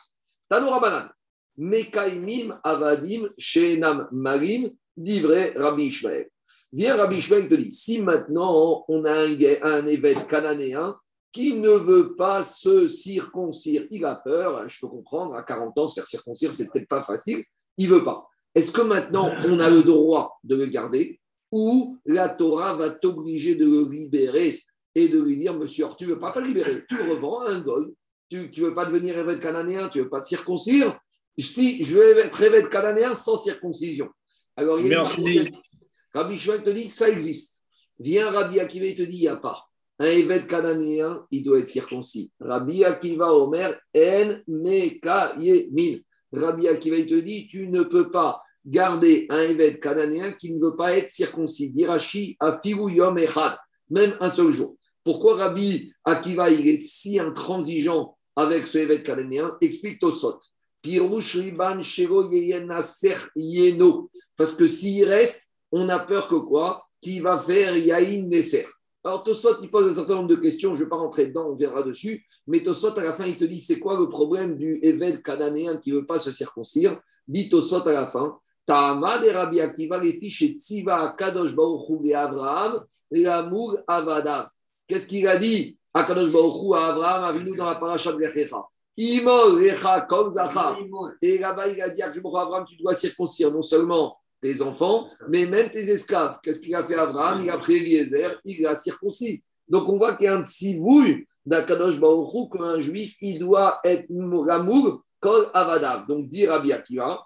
Tanoura Banan. Mekaimim Avadim Shenam Marim, vrai Rabbi Ishmael. Viens Rabbi Ishmael te dit si maintenant on a un, un Eved cananéen qui ne veut pas se circoncire. Il a peur, je peux comprendre, à 40 ans, se faire circoncire, c'est peut-être pas facile, il veut pas. Est-ce que maintenant on a le droit de le garder ou la Torah va t'obliger de le libérer et de lui dire, monsieur, tu ne veux pas, le libérer, tu le revends à un goy, tu ne veux pas devenir évêque cananéen, tu ne veux pas te circoncire, si je veux être évêque cananéen sans circoncision. Alors, il y a Rabbi Shmuel te dit, ça existe. Viens Rabbi Akiva, il te dit, il n'y a pas un évêque cananéen, il doit être circoncis. Rabbi Akiva Omer, En. Rabbi Akiva, il te dit, tu ne peux pas garder un évêque cananéen qui ne veut pas être circoncis. Dirachi a yom echad, même un seul jour. Pourquoi Rabbi Akiva il est si intransigeant avec ce évêque cananéen? Explique Tosot. Parce que s'il reste, on a peur que quoi Qu'il va faire Yaïn Nesser. Alors Tosot, il pose un certain nombre de questions, je ne vais pas rentrer dedans, on verra dessus, mais Tosot, à la fin, il te dit, c'est quoi le problème du évêque cananéen qui ne veut pas se circoncire? Dit Tosot à la fin, Ta'amad et Rabbi Akiva, les fiches et Tziva, Kadosh Baruch et Abraham, l'amour Avadav. Qu'est-ce qu'il a dit à Kadosh Baruch à Abraham, Avinu dans la paracha de Lechecha? Imol, Lecha, Kol Zachar. Et là-bas, il a dit à Abraham, tu dois circoncire non seulement tes enfants, mais même tes esclaves. Qu'est-ce qu'il a fait Abraham? Il a pris Eliezer, il a circoncis. Donc on voit qu'il y a un tsivouille d'Akadosh qu'un juif, il doit être l'amour kol avadav. Donc dit Rabbi Akiva,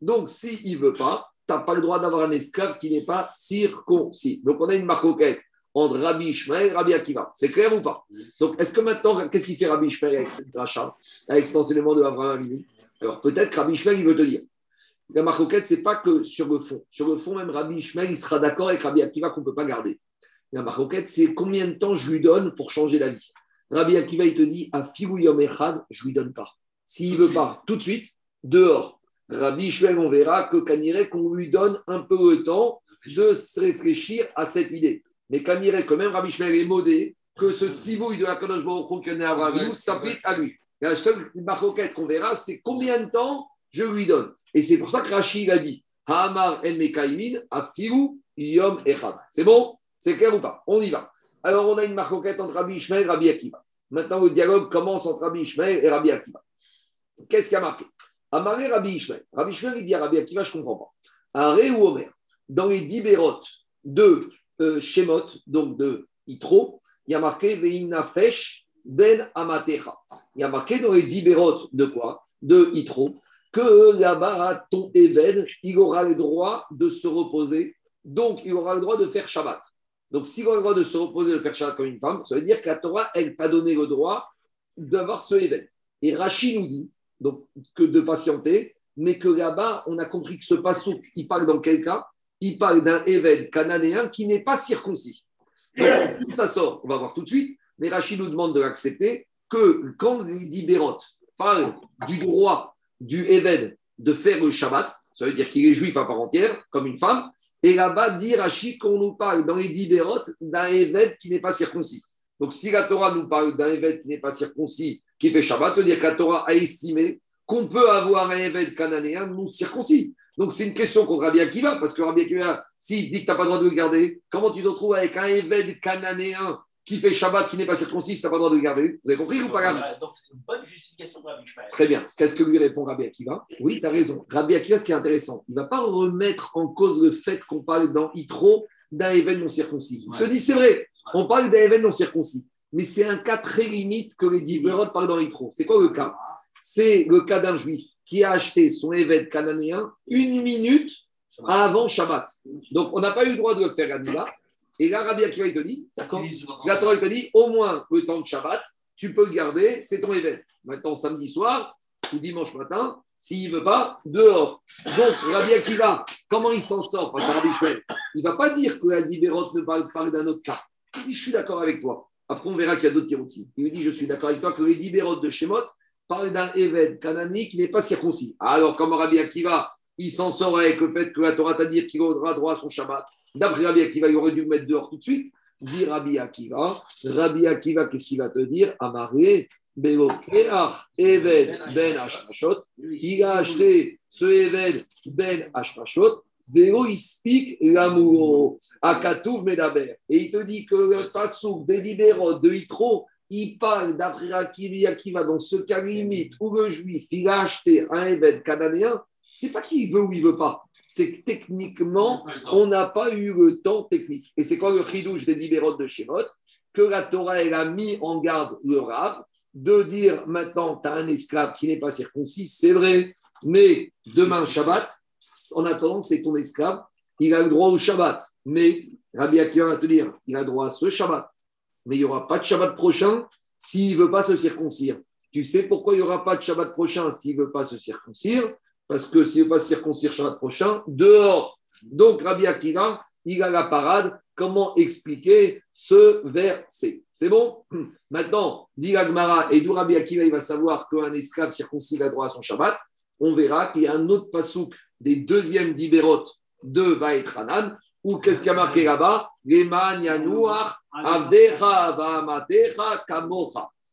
donc s'il ne veut pas, tu n'as pas le droit d'avoir un esclave qui n'est pas circoncis. Donc on a une marcoquette entre Rabbi Ishmael et Rabbi Akiva. C'est clair ou pas? Donc est-ce que maintenant, qu'est-ce qu'il fait Rabbi Ishmael avec cette rachat, avec cet enseignement de Abraham alors peut-être que Rabbi Ishmael, il veut te dire. La marcoquette, ce n'est pas que sur le fond. Sur le fond, même Rabbi Ishmael, il sera d'accord avec Rabbi Akiva qu'on ne peut pas garder. La marcoquette, c'est combien de temps je lui donne pour changer d'avis. Rabbi Akiva, il te dit, à Yom Echad, je ne lui donne pas. S'il ne veut pas, tout de suite, dehors. Rabbi Ishmael, on verra que Kanirek, qu'on lui donne un peu le temps de se réfléchir à cette idée. Mais Kanirek, quand même, Rabbi Ishmael est modé que ce tsivouille de la Kadosh Baruch s'applique à lui. La seule maroquette qu'on verra, c'est combien de temps je lui donne. Et c'est pour ça que Rachid a dit Hamar en Mekaimin, Afiru, Yom Echad. C'est bon? C'est clair ou pas? On y va. Alors, on a une maroquette entre Rabbi Ishmael et Rabbi Akiva. Maintenant, le dialogue commence entre Rabbi Ishmael et Rabbi Akiva. Qu'est-ce qui a marqué? Amaré Rabbi Ishmael. Rabbi Ishmael, il dit à Rabbi Akiva, je ne comprends pas. Aré ou Omer, dans les dix bérotes de euh, Shemot, donc de Itro, il y a marqué Veina Fesh ben Amatecha. Il y a marqué dans les dix de quoi? De Itro, que là-bas, ton Eved, il aura le droit de se reposer, donc il aura le droit de faire Shabbat. Donc s'il aura le droit de se reposer, de faire Shabbat comme une femme, ça veut dire que la Torah, elle t'a donné le droit d'avoir ce Eved. Et Rachid nous dit donc, que de patienter, mais que là-bas, on a compris que ce pasouk, il parle dans quel cas? Il parle d'un Eved cananéen qui n'est pas circoncis. Donc, ça sort, on va voir tout de suite, mais Rachid nous demande de l'accepter que quand il dit Bérot parle du droit du Eved de faire le Shabbat, ça veut dire qu'il est juif à part entière, comme une femme, et là-bas dit Rachid qu'on nous parle dans les dix d'un Eved qui n'est pas circoncis. Donc si la Torah nous parle d'un Eved qui n'est pas circoncis, qui fait Shabbat, ça veut dire que la Torah a estimé qu'on peut avoir un Eved cananéen non circoncis. Donc c'est une question contre Rabbi Akiva, parce que Rabbi Akiva, s'il dit que tu n'as pas le droit de le garder, comment tu te retrouves avec un Eved cananéen qui fait Shabbat, qui n'est pas circoncis, tu n'as pas le droit de le garder. Vous avez compris ou pas Donc, c'est une bonne justification de Rabbi Ishmael. Très bien. Qu'est-ce que lui répond Rabbi Akiva? Oui, tu as raison. Rabbi Akiva, ce qui est intéressant, il ne va pas remettre en cause le fait qu'on parle dans Itro d'un événement non circoncis. Il te dit, c'est vrai, on parle d'un événement non circoncis, mais c'est un cas très limite que les Diverot parlent dans Itro. C'est quoi le cas? C'est le cas d'un juif qui a acheté son événement cananéen une minute avant Shabbat. Donc, on n'a pas eu le droit de le faire à et là, Rabbi Akiva, il te dit, La Torah, il te dit, au moins le temps de Shabbat, tu peux le garder, c'est ton événement. Maintenant, samedi soir ou dimanche matin, s'il ne veut pas, dehors. Donc, Rabbi Akiva, comment il s'en sort face à Rabbi Il ne va pas dire que la Dibérot ne parle pas d'un autre cas. Il dit, je suis d'accord avec toi. Après, on verra qu'il y a d'autres tirotis. Il lui dit, je suis d'accord avec toi que les Dibérot de Shemot parlent d'un événement cananique qui n'est pas circoncis. Alors, comme Rabbi Akiva, il s'en sort avec le fait que la Torah t'a dit qu'il aura droit à son Shabbat? D'après Rabbi Akiva, il aurait dû le mettre dehors tout de suite. Dit Rabbi Akiva. Rabbi Akiva, qu'est-ce qu'il va te dire? Amaré, Eved Ben Ashmashot. Il a acheté ce Eved Ben Ashmashot. Zéro, il speak l'amour. Akatouv Medaber. Et il te dit que le Passouk des de Hitro, il parle d'après Akiva dans ce cas limite où le juif, il a acheté un Eved cananéen. C'est pas qu'il veut ou il veut pas c'est que techniquement, on n'a pas eu le temps technique. Et c'est quoi le chidouche des libéraux de Shemot Que la Torah, elle a mis en garde le Rav de dire maintenant, tu as un esclave qui n'est pas circoncis, c'est vrai, mais demain, Shabbat, en attendant, c'est ton esclave, il a le droit au Shabbat. Mais Rabbi Akiva va te dire, il a le droit à ce Shabbat, mais il n'y aura pas de Shabbat prochain s'il ne veut pas se circoncire. Tu sais pourquoi il n'y aura pas de Shabbat prochain s'il ne veut pas se circoncire? Parce que s'il ne veut pas circoncire Shabbat prochain, dehors. Donc Rabbi Akiva, il a la parade. Comment expliquer ce verset C'est bon? Maintenant, dit Agmara, et d'où Rabbi Akiva, il va savoir qu'un esclave circoncis a droit à son Shabbat. On verra qu'il y a un autre pasouk des deuxièmes d'Ibérot de Vaetranan, ou qu'est-ce qu'il y a marqué là-bas?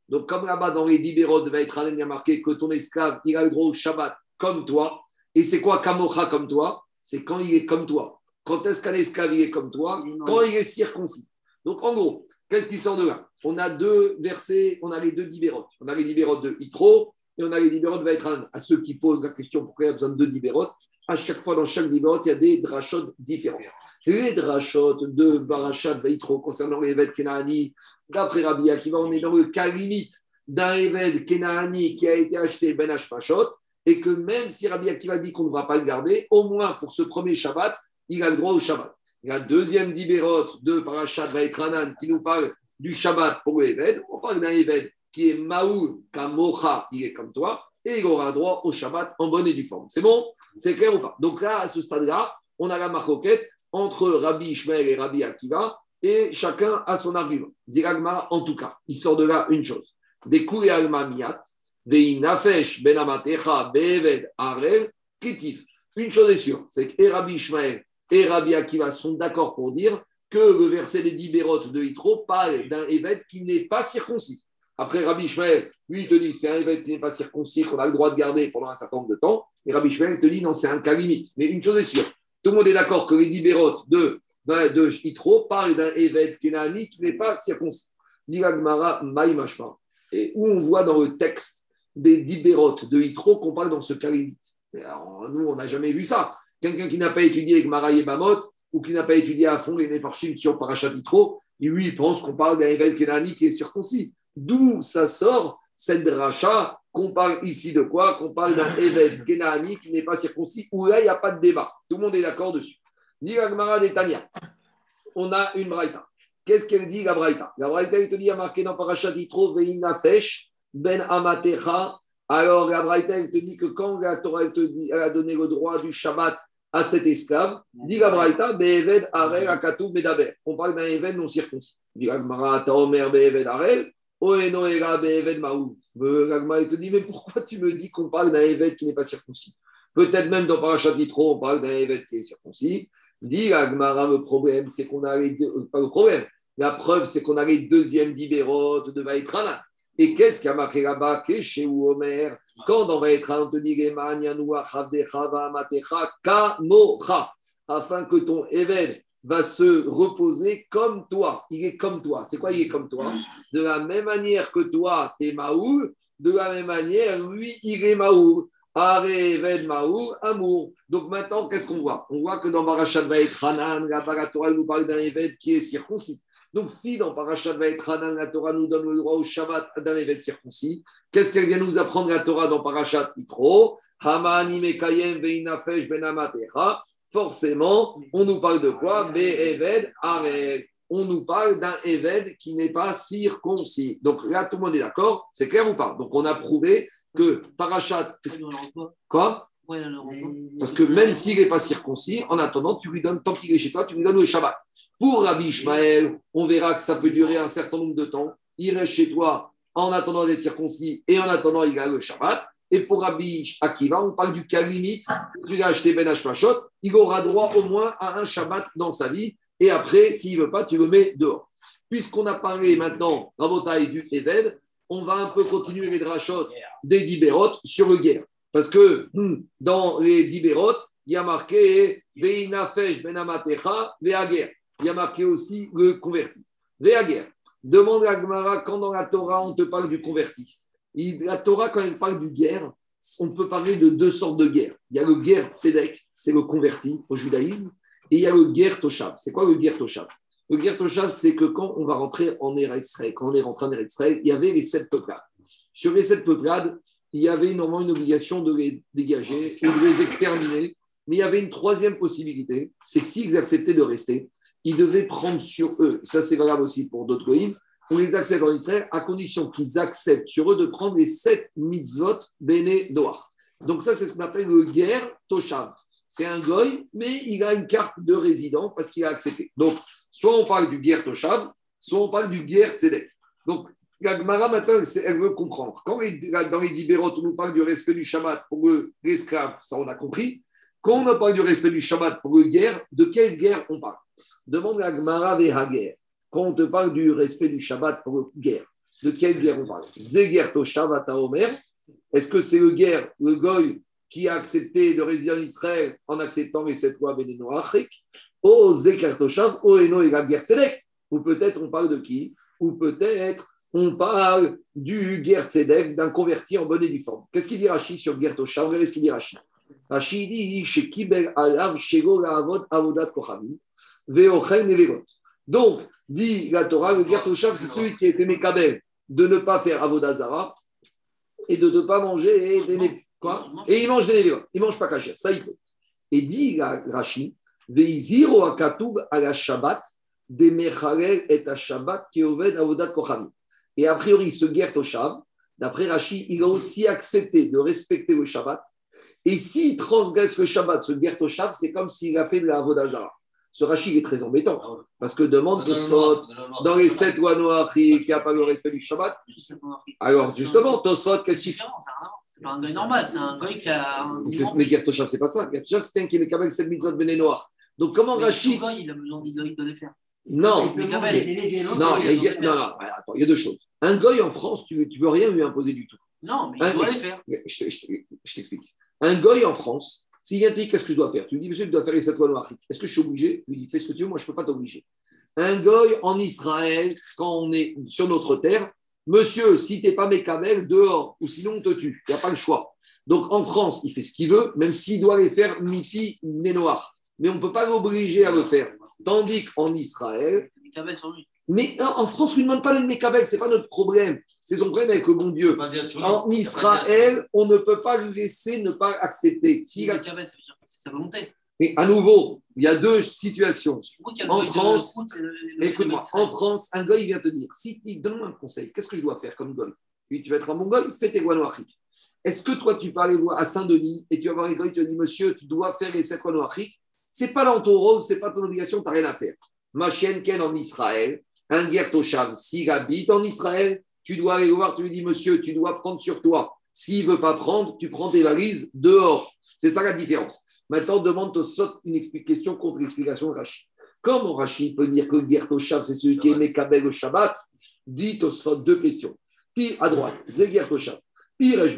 Donc, comme là-bas dans les Dibérot de Vaetranan, il y a marqué que ton esclave, il a le droit au Shabbat comme toi. Et c'est quoi Kamocha comme toi? C'est quand il est comme toi. Quand est-ce qu'un esclave est comme toi? Quand il est circoncis. Donc, en gros, qu'est-ce qui sort de là? On a deux versets, on a les deux Dibérot. On a les Dibérot de Itro et on a les Dibérot de Vaetranan. À ceux qui posent la question pourquoi il y a besoin de deux Dibérot, à chaque fois dans chaque Dibérot, il y a des drachot différents. Les drachot de Barachat Vaitro concernant l'évêque Kenani, d'après Rabbi Akiva, on est dans le cas limite d'un évêque Kenani qui a été acheté Ben Hashpashot, et que même si Rabbi Akiva dit qu'on ne va pas le garder, au moins pour ce premier Shabbat, il a le droit au Shabbat. Il y a deuxième Dibérot de Parashat Vaitranan qui nous parle du Shabbat pour l'évêque. On parle d'un évêque qui est Maou Kamocha, il est comme toi, et il aura droit au Shabbat en bonne et due forme. C'est bon? C'est clair ou pas? Donc là, à ce stade-là, on a la marcoquette entre Rabbi Ishmael et Rabbi Akiva, et chacun a son argument. Diragma, en tout cas, il sort de là une chose. Des et alma miat, kitif. Une chose est sûre, c'est que Rabbi Ishmael et Rabbi Akiva sont d'accord pour dire que le verset des Dibérot de Hitro parle d'un évêque qui n'est pas circoncis. Après, Rabbi Ishmael, lui, il te dit c'est un évêque qui n'est pas circoncis, qu'on a le droit de garder pendant un certain nombre de temps. Et Rabbi Ishmael te dit non, c'est un cas limite. Mais une chose est sûre, tout le monde est d'accord que les dibérotes de, ben, de Yitro parlent d'un évêque qui n'est pas circoncis. Et où on voit dans le texte des dibérotes de Yitro qu'on parle dans ce cas limite. nous, on n'a jamais vu ça. Quelqu'un qui n'a pas étudié avec Mara et Bamot, ou qui n'a pas étudié à fond les Nefarchim sur Parachat Yitro, lui, il pense qu'on parle d'un évêque qui est circoncis. D'où ça sort cette dracha qu'on parle ici de quoi? Qu'on parle d'un évêque Kenani qui n'est pas circoncis, où là, il n'y a pas de débat. Tout le monde est d'accord dessus. Dit Agmara Tania. On a une braïta. Qu'est-ce qu'elle dit, la braïta? La braïta, elle te dit, il y a marqué dans Parashat Yitro, Veinafesh, Ben Amatecha. Alors, la braïta, elle te dit que quand la Torah, te a donné le droit du Shabbat à cet esclave, dit la braïta, Be'eved Arel Akatou Medaber. On parle d'un évêque non circoncis. Dit Agmara, Taomer Be'eved Arel. L'agma, il te dit, mais pourquoi tu me dis qu'on parle d'un évêque qui n'est pas circoncis? Peut-être même dans Parashat Yitro, on parle d'un évêque qui est circoncis. Dit l'Agmara, le problème, c'est qu'on a les euh, pas le problème, la preuve, c'est qu'on a les deuxièmes de Vaïtrana. Et qu'est-ce qu'il y a marqué là-bas? Chez Omer Quand dans Vaïtrana, on te dit afin que ton évêque va se reposer comme toi. Il est comme toi. C'est quoi il est comme toi? De la même manière que toi, tu es de la même manière, lui, il est Maoul. Areved Maoul, amour. Donc maintenant, qu'est-ce qu'on voit? On voit que dans Parashat Hanan, la Torah nous parle d'un évêque qui est circoncis. Donc, si dans Parashat Hanan, la Torah nous donne le droit au Shabbat d'un évêque circoncis, qu'est-ce qu'elle vient nous apprendre la Torah dans Parashat Benamatecha forcément, on nous parle de quoi? Be'eved Arel. On nous parle d'un Eved qui n'est pas circoncis. Donc là, tout le monde est d'accord? C'est clair ou pas? Donc on a prouvé que Parachat. Quoi? Parce que même s'il n'est pas circoncis, en attendant, tu lui donnes, tant qu'il est chez toi, tu lui donnes le Shabbat. Pour Rabbi Ishmael, on verra que ça peut durer un certain nombre de temps. Il reste chez toi en attendant d'être circoncis et en attendant, il a le Shabbat. Et pour Rabbi Akiva, on parle du cas limite. Tu as acheté Ben Hashmashot, il aura droit au moins à un Shabbat dans sa vie. Et après, s'il ne veut pas, tu le mets dehors. Puisqu'on a parlé maintenant, Rabotai du Eved, on va un peu continuer les drachot des Dibérot sur le guerre. Parce que hmm, dans les Dibérot, il y a marqué Veinafesh Benamatecha Veager. Il y a marqué aussi le converti. Veager. Demande à Gmara quand dans la Torah on te parle du converti la Torah, quand elle parle du guerre, on peut parler de deux sortes de guerres. Il y a le guerre tzedek, c'est le converti au judaïsme, et il y a le guerre toshav. C'est quoi le guerre toshav? Le guerre toshav, c'est que quand on va rentrer en Eretz quand on est rentré en Eretz il y avait les sept peuplades. Sur les sept peuplades, il y avait normalement une obligation de les dégager ou de les exterminer. Mais il y avait une troisième possibilité, c'est que s'ils acceptaient de rester, ils devaient prendre sur eux, ça c'est valable aussi pour d'autres goïms, on les accepte en Israël à condition qu'ils acceptent sur eux de prendre les sept mitzvot béné Noir. Donc ça, c'est ce qu'on appelle le guerre Toshav. C'est un goy, mais il a une carte de résident parce qu'il a accepté. Donc, soit on parle du guerre Toshav, soit on parle du guerre Tzedek. Donc, la Gemara, maintenant, elle veut comprendre. Quand dans les libéraux, on nous parle du respect du Shabbat pour l'esclave, ça on a compris. Quand on parle du respect du Shabbat pour le guerre, de quelle guerre on parle? Demande la Gemara Hager. Quand on te parle du respect du Shabbat pour le guerre, de quelle guerre on parle? Zeger Toshav Omer. Est-ce que c'est le guerre, le goy, qui a accepté de résider en Israël en acceptant les sept lois Bénéno Achrik Ou Zeker Toshav, ou Eno et guerre Tzedek Ou peut-être on parle de qui? Ou peut-être on parle du guerre Tzedek, d'un converti en bonne et due forme. Qu'est-ce qu'il dit Rashi sur guerre Toshav Regardez ce qu'il dit Rashi. Rashi dit chez Kibel Alav Shego Avod Avodat Kochavim Veochen Nevegot. Donc, dit la Torah, le guerre Toshav, c'est celui qui a été Mekabel de ne pas faire Avodazara et de ne pas manger et des quoi Et il mange des névérotes. Il ne mange pas cachère. Ça, il peut. Et dit Rashi, Veiziro akatuv à la Shabbat, des mechalel et à Shabbat qui oved avodat kochami. Et a priori, ce guerre Toshav, d'après Rashi, il a aussi accepté de respecter le Shabbat. Et s'il transgresse le Shabbat, ce guerre Toshav, c'est comme s'il a fait de la Avodazara. Ce rachid est très embêtant. Ah parce que demande Tosot, dans les sept lois noires qui n'a pas le respect du Shabbat. Alors, justement, Tosot, qu'est-ce qu'il fait C'est pas un normal, c'est un goy qui a. Mais Gertoshav, c'est pas ça. Gertoshav, c'est un qui est avec 7 mitzvot vené noir. Donc, comment Rachid. il a besoin de les faire. Non, non, non, non, attends, il y a deux choses. Un goy en France, tu ne peux rien lui imposer du tout. Non, mais il doit les faire. Je t'explique. Un goy en France, s'il vient te dire qu'est-ce que je dois faire, tu lui dis, monsieur, tu dois faire les sept lois Afrique. Est-ce que je suis obligé? Il lui dit, fais ce que tu veux, moi je ne peux pas t'obliger. Un goy en Israël, quand on est sur notre terre, monsieur, si tu n'es pas mécamel, dehors, ou sinon on te tue. Il n'y a pas le choix. Donc en France, il fait ce qu'il veut, même s'il doit les faire mi-fi, noir. Mais on ne peut pas l'obliger à le faire. Tandis qu'en Israël. Mais en France, on ne demande pas le mécabel, ce n'est pas notre problème. C'est son problème avec le bon Dieu. En Israël, on ne peut pas lui laisser ne pas accepter. Si va monter. Mais à nouveau, il y a deux situations. En France, écoute-moi, en France, un gars, il vient te dire si tu donne un conseil, qu'est-ce que je dois faire comme goy? Tu vas être un bon goy, fais tes guanoachiques. Est-ce que toi, tu parles à Saint-Denis et tu vas voir les goy, tu vas dire monsieur, tu dois faire les guanoachiques C'est pas dans ton rôle, c'est pas ton obligation, tu n'as rien à faire. Ma chienne, Ken en Israël, un guerre Tosham, s'il habite en Israël, tu dois aller voir, tu lui dis, monsieur, tu dois prendre sur toi. S'il ne veut pas prendre, tu prends tes valises dehors. C'est ça la différence. Maintenant, demande au Sot une question contre l'explication de Rachid. Comment Rachid peut dire que Ger Toshav, c'est celui qui aimait Kabel au Shabbat Dit au Sot deux questions. Puis à droite, Zeger Toshav. Piresh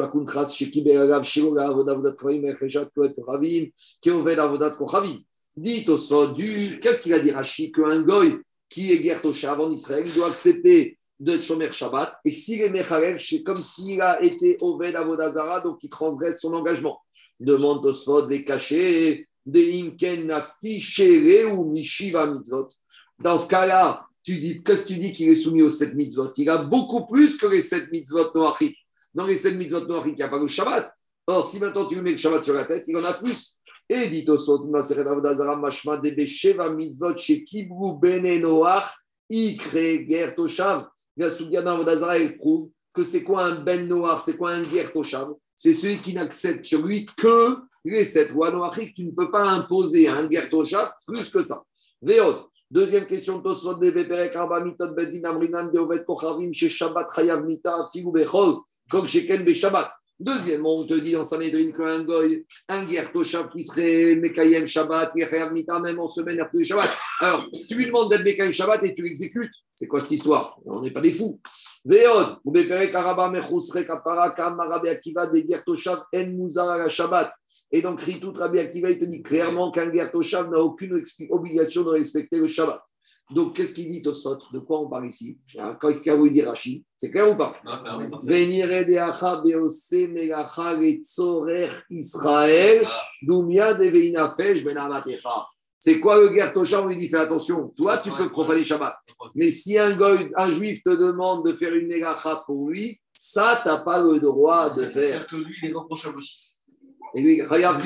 Dit au Sot du. Qu'est-ce qu'il a dit Rachid Qu'un goy qui est Ger Toshav en Israël, il doit accepter de Shomer Shabbat, et s'il est Mechalel, c'est comme s'il a été Oved Avodazara, donc il transgresse son engagement. Demande Tosfot les cachets, des Imken ou Mishiva Mitzvot. Dans ce cas-là, tu dis, qu'est-ce que tu dis qu'il est soumis aux 7 mitzvot? Il a beaucoup plus que les 7 mitzvot noachik. Dans les 7 mitzvot noachik, il n'y a pas le Shabbat. Or, si maintenant tu lui mets le Shabbat sur la tête, il en a plus. Et dit Tosot, Maseret Avodazara, Mashma, Debe Sheva Mitzvot, chez Kibru Bene Noach, Ikre Ger Toshav. La Soudiana Vodazara, elle prouve que c'est quoi un Ben Noir, c'est quoi un Ger Toshav C'est celui qui n'accepte sur lui que les sept lois noachiques. Tu ne peux pas imposer un Ger Toshav plus que ça. Deuxième question, Tosot de Beperek Arba Mitot Bedin Amrinan Beovet Kochavim chez Shabbat Chayav Mita Figou Bechol Kok Sheken Be Shabbat. Deuxièmement, on te dit dans Sanhedrin qu'un goy, un guerre qui serait Mekayem Shabbat, Mita, même en semaine après le Shabbat. Alors, tu lui demandes d'être Mekayem Shabbat et tu l'exécutes. C'est quoi cette histoire? On n'est pas des fous. Veod, ou Karaba Mechusre Kapara Kam Rabbi Akiva de guerre Toshav En Muzara Shabbat. Et donc, Ritout Rabbi Akiva, il te dit clairement qu'un guerre n'a aucune obligation de respecter le Shabbat. Donc, qu'est-ce qu'il dit Tosot? De quoi on parle ici? Quand est-ce qu'il a voulu dire Rachid C'est clair ou pas? Venire de Acha Beose Megacha Israël Doumia de Veinafesh c'est quoi le guerre On lui dit fais attention, toi tu peux profaner Shabbat. Mais si un, goy, un juif te demande de faire une négacha pour lui, ça, tu n'as pas le droit de faire. C'est-à-dire que lui, il est reprochable aussi. Et lui, Chayav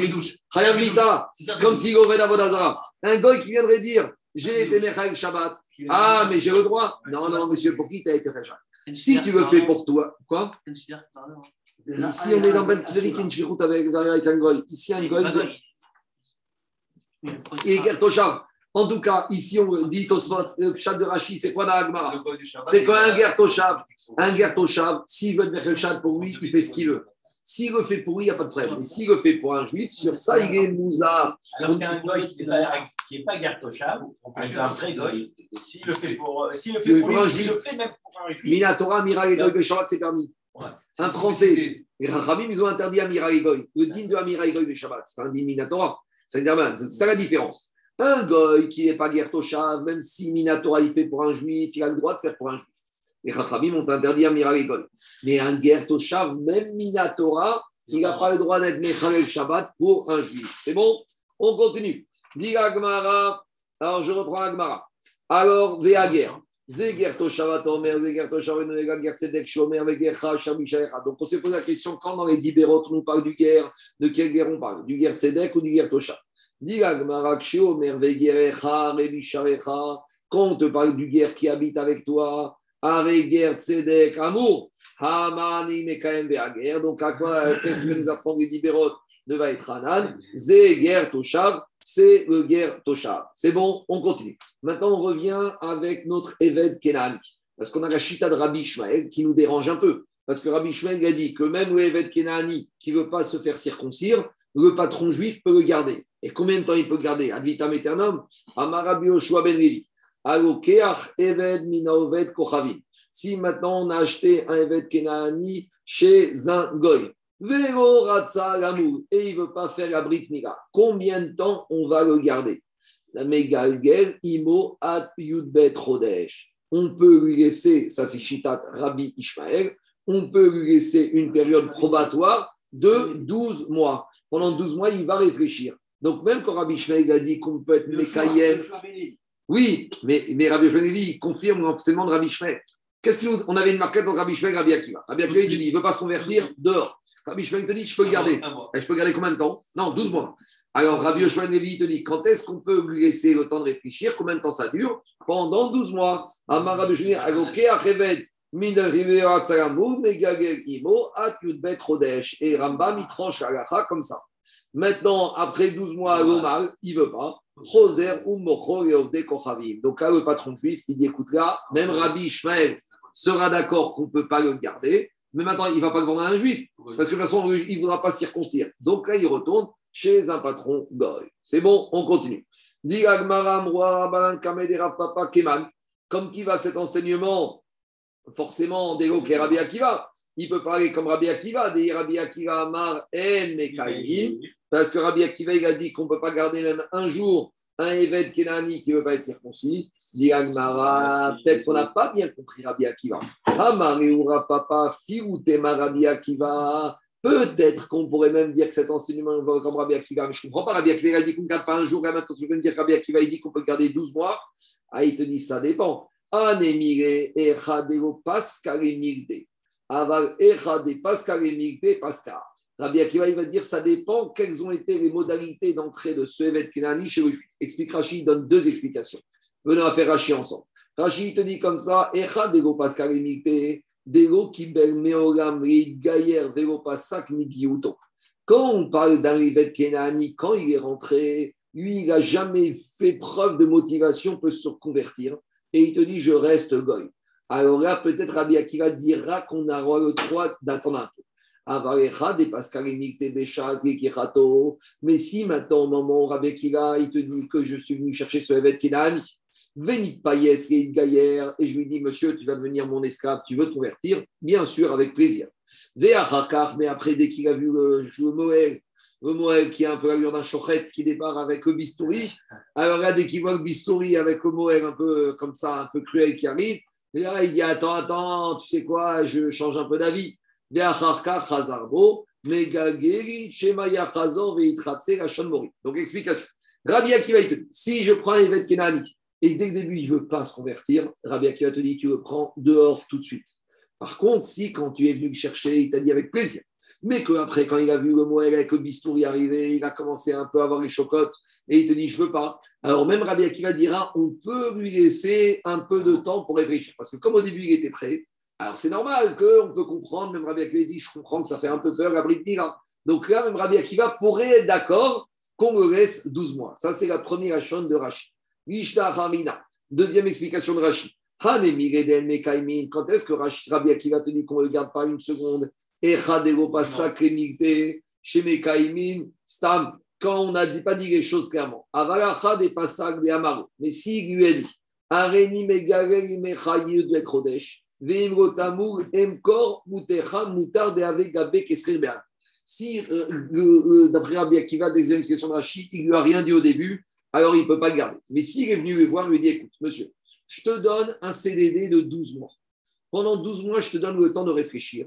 Mita, comme si Goved Avodazara. Un goy qui viendrait dire j'ai été Mechal Shabbat. Ah, mais j'ai le droit. Non, non, monsieur, pour qui tu as été Mechal Si tu le fais pour toi, quoi Ici, on est dans Ben Kidrikin, avec, avec un goy. Ici, un goy. Et Gertoshav. En tout cas, ici, on dit Tosfot, le chat de Rachi, c'est quoi dans Agmara C'est quoi un Gertoshav Un Gertoshav, s'il veut mettre le chat pour lui, il fait ce qu'il veut. S'il le fait pour lui, il n'y a pas de problème. Mais s'il le fait pour un juif, sur ça, il est mouzard. Alors qu'un goy qui n'est pas, Gertoshav, un vrai goy, s'il le fait pour, s'il le fait pour, un juif, le fait même pour un juif. Minatora, Mira et Goy, Shabbat, c'est permis. Un Français, les Rachamim, ils ont interdit Amira et Goy. Le din de Amira et Goy, Shabbat, c'est pas un din Minatora. C'est ça la différence. Un goy qui n'est pas Gertoshav, même si Minatora il fait pour un juif, il a le droit de faire pour un juif. Les Chachamim ont interdit un miracle. Mais un Gertoshav, même Minatora, il n'a pas le droit d'être Mechalel Shabbat pour un juif. C'est bon? On continue. Dit Agmara. Alors je reprends Agmara. Alors, Veager. Donc on s'est posé la question quand dans les Dibérot on parle du guerre, de quelle guerre on parle? Du guerre Tzedek ou du guerre Toshav? Quand on te parle du guerre qui habite avec toi, Tzedek, amour, Hamani Mekaem. Donc à quoi qu'est-ce que nous apprend les Dibérot de Hanan Zé guerre Toshav, c'est le guerre Toshav. C'est bon, on continue. Maintenant on revient avec notre Eved Kenani. Parce qu'on a la chita de Rabbi Ishmael qui nous dérange un peu. Parce que Rabbi Ishmael a dit que même le Eved Kenani qui ne veut pas se faire circoncire, le patron juif peut le garder. Et combien de temps il peut le garder? Ad vitam aeternam Amarabi Oshua ben Levi. Eved Mina Kochavim. Si maintenant on a acheté un Eved Kenani chez un Goy, Ratsa Lamour, et il ne veut pas faire la Mira, combien de temps on va le garder? La Megalgel Imo At Yudbet Rodesh. On peut lui laisser, ça c'est Shitat Rabbi Ishmael, on peut lui laisser une période probatoire de 12 mois. Pendant 12 mois, il va réfléchir. Donc, même quand Rabbi Shmeig a dit qu'on peut être Mekayem. Oui, mais, mais Rabbi Shmeig confirme l'enseignement de Rabbi Shmeig. Qu'est-ce qu'on on avait une marquette entre Rabbi Shmeig et Rabbi Akiva? Rabbi Akiva, il te dit, il ne veut pas se convertir dehors. Rabbi Shmeig te dit, je peux le garder. Et je peux garder combien de temps? Non, 12 mois. Alors, Rabbi Yoshua te dit, quand est-ce qu'on peut lui laisser le temps de réfléchir? Combien de temps ça dure? Pendant 12 mois. Amar Rabbi Shmeig, et Rambam, il tranche la comme ça. Maintenant, après 12 mois, l'Omal, il ne veut pas. Donc là, le patron juif, il dit écoute là, même Rabbi Ishmael sera d'accord qu'on ne peut pas le garder, mais maintenant, il ne va pas le vendre à un juif, parce que de toute façon, il ne voudra pas circoncire. Donc là, il retourne chez un patron goy. C'est bon, on continue. Comme qui va cet enseignement? Forcément, Délo qui est Rabbi Akiva, il peut parler comme Rabbi Akiva, des Rabbi Akiva Amar En Mekaïm, parce que Rabbi Akiva, il a dit qu'on ne peut pas garder même un jour un évêque Kenani qui ne veut pas être circoncis. Dit Agmara, peut-être qu'on n'a pas bien compris Rabbi Akiva. Papa, Rabbi Akiva. Peut-être qu'on pourrait même dire que cet enseignement va comme Rabbi Akiva, mais je ne comprends pas. Rabbi Akiva il a dit qu'on ne garde pas un jour, et maintenant tu veux me dire que Rabbi Akiva il dit qu'on peut garder 12 mois? Ah, il te dit ça dépend. Anemire echadego pascalemigde. Aval echade pascalemigde pascal. Rabbi Akiva, il va dire ça dépend quelles ont été les modalités d'entrée de ce événement Kenani chez le juif. Explique Rashi, il donne deux explications. Venons à faire Rashi ensemble. Rashi te dit comme ça Echadego pascalemigde. Dego kibel meolam reid gayer vego pasak migiuto. Quand on parle d'un événement Kenani, quand il est rentré, lui, il n'a jamais fait preuve de motivation pour se convertir et il te dit je reste goy. Alors là, peut-être Rabbi Akiva dira qu'on a le droit d'attendre un peu. Mais si maintenant, au moment Rabbi Akiva, il te dit que je suis venu chercher ce évêque Kenani, Venit Payes et Gaïer, et je lui dis, monsieur, tu vas devenir mon esclave, tu veux te convertir? Bien sûr, avec plaisir. Mais après, dès qu'il a vu le, Moël, le Moël qui a un peu l'allure d'un chochet qui débarque avec le bistouri. Alors là, dès qu'il voit le bistouri avec le Moël un peu comme ça, un peu cruel qui arrive, et là, il dit Attends, attends, tu sais quoi, je change un peu d'avis. Donc, explication. Rabbi Akiva, il te dit si je prends évêque Kenani et dès le début, il ne veut pas se convertir, Rabbi Akiva te dit tu le prends dehors tout de suite. Par contre, si quand tu es venu le chercher, il t'a dit avec plaisir, mais qu'après, quand il a vu le Moël avec le bistouri arriver, il a commencé un peu à avoir les chocottes et il te dit, je veux pas. Alors même Rabbi Akiva dira, on peut lui laisser un peu de temps pour réfléchir. Parce que comme au début, il était prêt, alors c'est normal qu'on peut comprendre, même Rabbi Akiva dit, je comprends que ça fait un peu peur, Gabriel. Donc là, même Rabbi Akiva pourrait être d'accord qu'on le laisse 12 mois. Ça, c'est la première chaîne de Rashi. Deuxième explication de Rashi. Quand est-ce que Rabbi Akiva te dit qu'on ne le garde pas une seconde Stam, quand on n'a pas dit les choses clairement. Avalacha des passages des Amaro. Mais s'il lui a dit, Areni Megarel Mechayi de Chodesh, Veimro Tamur, Emkor, Mutecha, Mutar de Avegabe Kesrir Be'an. Si, euh, d'après Rabbi Akiva, des explications il ne lui a rien dit au début, alors il ne peut pas le garder. Mais s'il est venu le voir, il lui dit écoute, monsieur, je te donne un CDD de 12 mois. Pendant 12 mois, je te donne le temps de réfléchir.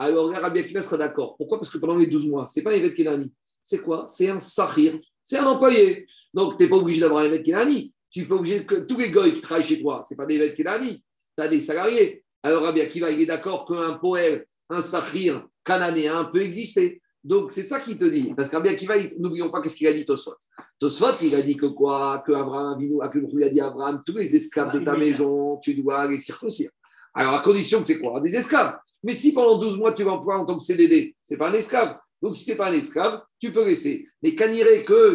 Alors là, Rabbi Akiva sera d'accord. Pourquoi? Parce que pendant les 12 mois, ce n'est pas un évêque Kenani. C'est quoi? C'est un sahir. C'est un employé. Donc, tu n'es pas obligé d'avoir un évêque Kenani. Tu n'es pas obligé que tous les gars qui travaillent chez toi, ce n'est pas des évêques Kenani. Tu as des salariés. Alors Rabbi Akiva, il est d'accord qu'un poète, un sahir cananéen peut exister. Donc, c'est ça qu'il te dit. Parce qu'Abia Akiva, n'oublions pas qu'est-ce qu'il a dit Tosfot. Tosfot, il a dit que quoi? Que Abraham, il a dit Abraham, tous les esclaves de ta maison, tu dois les circoncire. Alors, à condition que c'est quoi? Des esclaves. Mais si pendant 12 mois, tu vas employer en tant que CDD, c'est pas un esclave. Donc, si c'est pas un esclave, tu peux laisser. Mais qu'il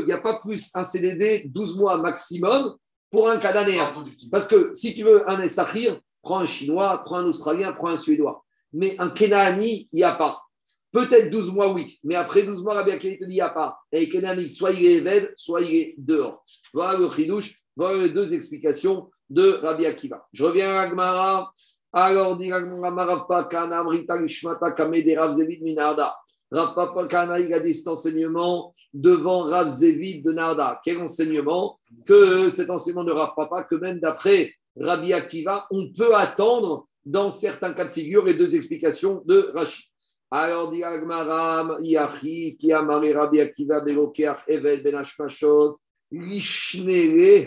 n'y a pas plus un CDD 12 mois maximum pour un Cananéen. Parce que si tu veux un Sahir, prends un Chinois, prends un Australien, prends un Suédois. Mais un Kenani, il n'y a pas. Peut-être 12 mois, oui, mais après 12 mois, Rabbi Akiva te dit, il n'y a pas. Et Kenani, soit il est soit il est dehors. Voilà le chidouche, voilà les deux explications de Rabbi Akiva. Je reviens à Agmara. Alors, dit Minarda. Rav il a dit cet enseignement devant Rav de Narda. Quel enseignement Que cet enseignement de Rav Papa, que même d'après Rabbi Akiva, on peut attendre dans certains cas de figure les deux explications de Rachid. Alors, dit Agmaram, Yachi, qui a maré Rabbi Akiva, Belokeach, Eved, Ben Hashmashot,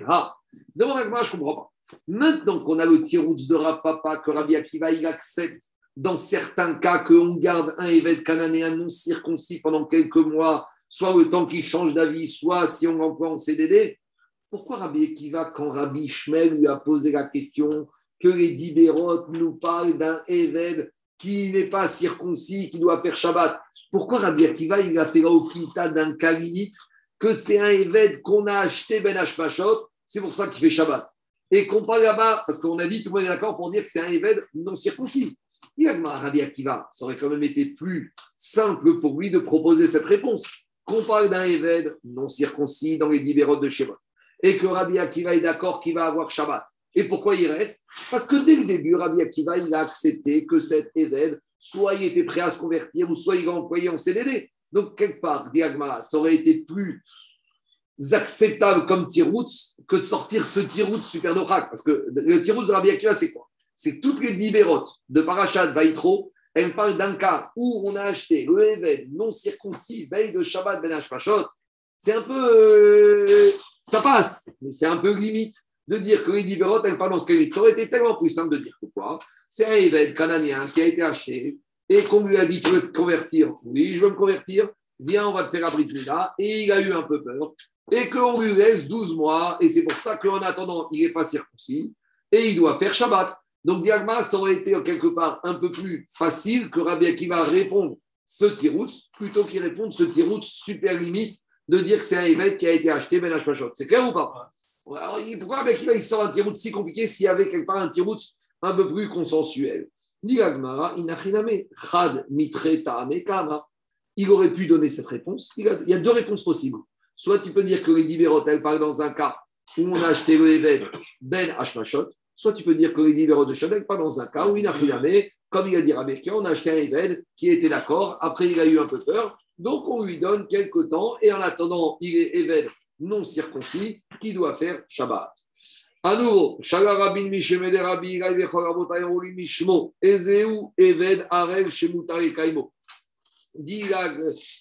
ha. Devant Agmaram, je ne comprends pas. Maintenant qu'on a le tiroutz de Rav Papa, que Rabbi Akiva, il accepte dans certains cas qu'on garde un Eved cananéen non circoncis pendant quelques mois, soit le temps qu'il change d'avis, soit si on l'emploie en CDD, pourquoi Rabbi Akiva, quand Rabbi Shmel lui a posé la question que les Dibérot nous parlent d'un Eved qui n'est pas circoncis, qui doit faire Shabbat. Pourquoi Rabbi Akiva, il a fait la d'un kalimit que c'est un évêque qu'on a acheté Ben Hashpashot, c'est pour ça qu'il fait Shabbat? Et qu'on parle là-bas, parce qu'on a dit, tout le monde est d'accord pour dire que c'est un évêque non circoncis. Il a Rabbi Akiva, ça aurait quand même été plus simple pour lui de proposer cette réponse. Qu'on parle d'un évêque non circoncis dans les libéraux de Shabbat. Et que Rabbi Akiva est d'accord qu'il va avoir Shabbat. Et pourquoi il reste? Parce que dès le début, Rabbi Akiva, il a accepté que cet évêque, soit il était prêt à se convertir, ou soit il a employé en CDD. Donc, quelque part, Diagmara, ça aurait été plus acceptable comme tiroutz que de sortir ce tiroutz super d'Ochak. Parce que le tiroutz de Rabbi Akiva, c'est quoi? C'est toutes les libérotes de Parashat Vaitro, elles parlent d'un cas où on a acheté le évêque non circoncis, veille de Shabbat Ben Hashpashot. C'est un peu. Euh, ça passe, mais c'est un peu limite de dire que les Berot, elle parle en Ça aurait été tellement plus simple de dire pourquoi. C'est un évêque cananéen qui a été acheté et qu'on lui a dit Tu veux te convertir? Oui, je veux me convertir. Viens, on va te faire abri là. Et il a eu un peu peur. Et qu'on lui laisse 12 mois. Et c'est pour ça qu'en attendant, il n'est pas circoncis. Et il doit faire Shabbat. Donc, Diagma, ça aurait été quelque part un peu plus facile que Rabbi Akiva répondre ce tirout plutôt qu'il réponde ce tirout super limite de dire que c'est un évêque qui a été acheté Ben Hashpashot. C'est clair ou pas? Pourquoi avec il sort un tirout si compliqué s'il y avait quelque part un tirout un peu plus consensuel? Il aurait pu donner cette réponse. Il, y a deux réponses possibles. Soit tu peux dire que les Diverot, elle parle dans un cas où on a acheté le évêque Ben Hashmashot, soit tu peux dire que les Diverot de Shadek parlent dans un cas où il n'a comme il a dit Rabbi on a acheté un évêque qui était d'accord, après il a eu un peu peur, donc on lui donne quelques temps, et en attendant, il est évêque non circoncis qui doit faire Shabbat. À nouveau, Shagarabin Mishemede Rabbi Mishmo, Ezeu Eved Arel Shemutare Kaimo.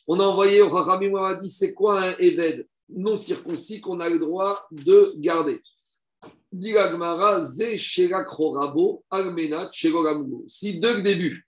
On a envoyé au Chachamim, on a dit c'est quoi un Eved non circoncis qu'on a le droit de garder? Si dès le début,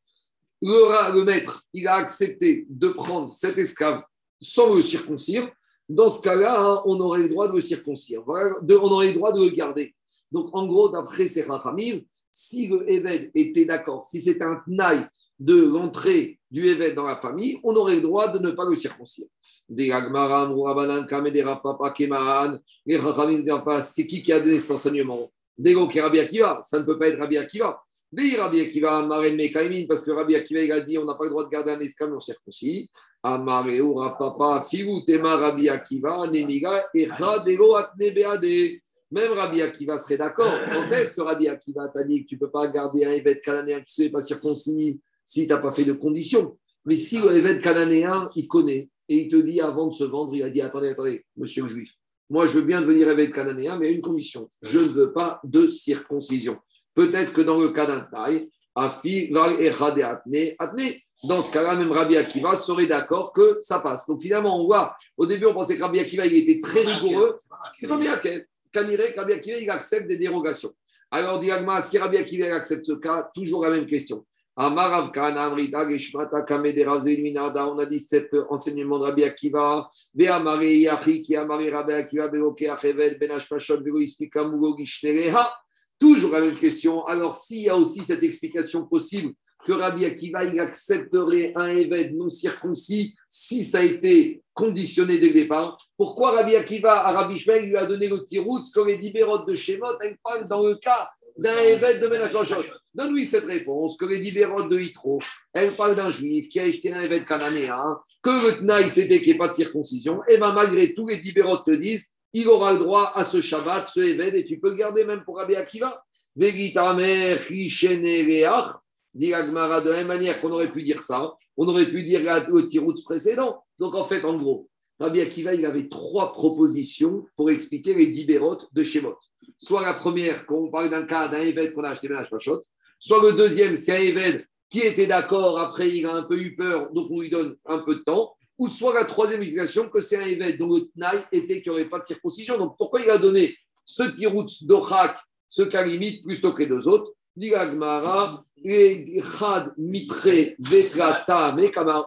le, le maître, il a accepté de prendre cet esclave sans le circoncire, dans ce cas-là, hein, on aurait le droit de le circoncire. On aurait le droit de le garder. Donc, en gros, d'après ces Rachamim, si le Eved était d'accord, si c'était un tnaï de l'entrée du Eved dans la famille, on aurait le droit de ne pas le circoncire. Des Agmaram, Rabanan, Kamedera, Papa, Kemahan, les Rachamim c'est qui qui a donné cet enseignement? Des qui Rabbi Akiva, ça ne peut pas être Rabbi Akiva. Des Rabbi Akiva, Maren Mekaimin, parce que Rabbi Akiva, il a dit on n'a pas le droit de garder un esclave, on circoncis. Amareo, Rapapa, Figu, Tema, Rabbi Akiva, Nemiga, Echa, Dego, Atne, Beade. Même Rabbi Akiva serait d'accord. Quand est-ce que Rabbi Akiva t'a dit que tu ne peux pas garder un évêque cananéen qui ne s'est pas circoncis? Si tu n'as pas fait de conditions Mais si le évêque cananéen, il connaît et il te dit avant de se vendre, il a dit attendez, attendez, monsieur le juif, moi je veux bien devenir évêque cananéen, mais à une condition je ne veux pas de circoncision. Peut-être que dans le cas d'un taille. Dans ce cas-là, même Rabbi Akiva serait d'accord que ça passe. Donc finalement, on voit, au début, on pensait que Rabbi Akiva, il était très rigoureux. C'est Rabbi Akiva. Rabbi Akiva, il accepte des dérogations. Alors, dit Agma, si Rabbi Akiva accepte ce cas, toujours la même question. On a dit cet enseignement de Rabbi Akiva. Ben. Toujours la même question. Alors, s'il y a aussi cette explication possible que Rabbi Akiva il accepterait un évêque non circoncis si ça a été conditionné dès le départ? Pourquoi Rabbi Akiva à Rabbi lui a donné le tirout que les dibérotes de Shemot, dans le cas d'un évêque de Menachot Donne-lui cette réponse, que les dibérotes de Hitro, elle parle d'un juif qui a acheté un évêque cananéen, que le Tnaï c'était qu'il n'y pas de circoncision, et bien malgré tout, les dibérotes te disent il aura le droit à ce Shabbat, ce évêque, et tu peux le garder même pour Rabbi Akiva. Vegitamer, dit Agmara, de la même manière qu'on aurait pu dire ça, on aurait pu dire le tiroutz précédent. Donc en fait, en gros, Rabbi Akiva, il avait trois propositions pour expliquer les dix bérotes de Shemot. Soit la première, quand on parle d'un cas d'un évêque qu'on a acheté Ménage Pachot, soit le deuxième, c'est un évêque qui était d'accord, après il a un peu eu peur, donc on lui donne un peu de temps, ou soit la troisième explication, que c'est un évêque dont le Tnaï était qu'il n'y aurait pas de circoncision. Donc pourquoi il a donné ce tiroutz d'Ochak, ce cas limite, plutôt que les deux autres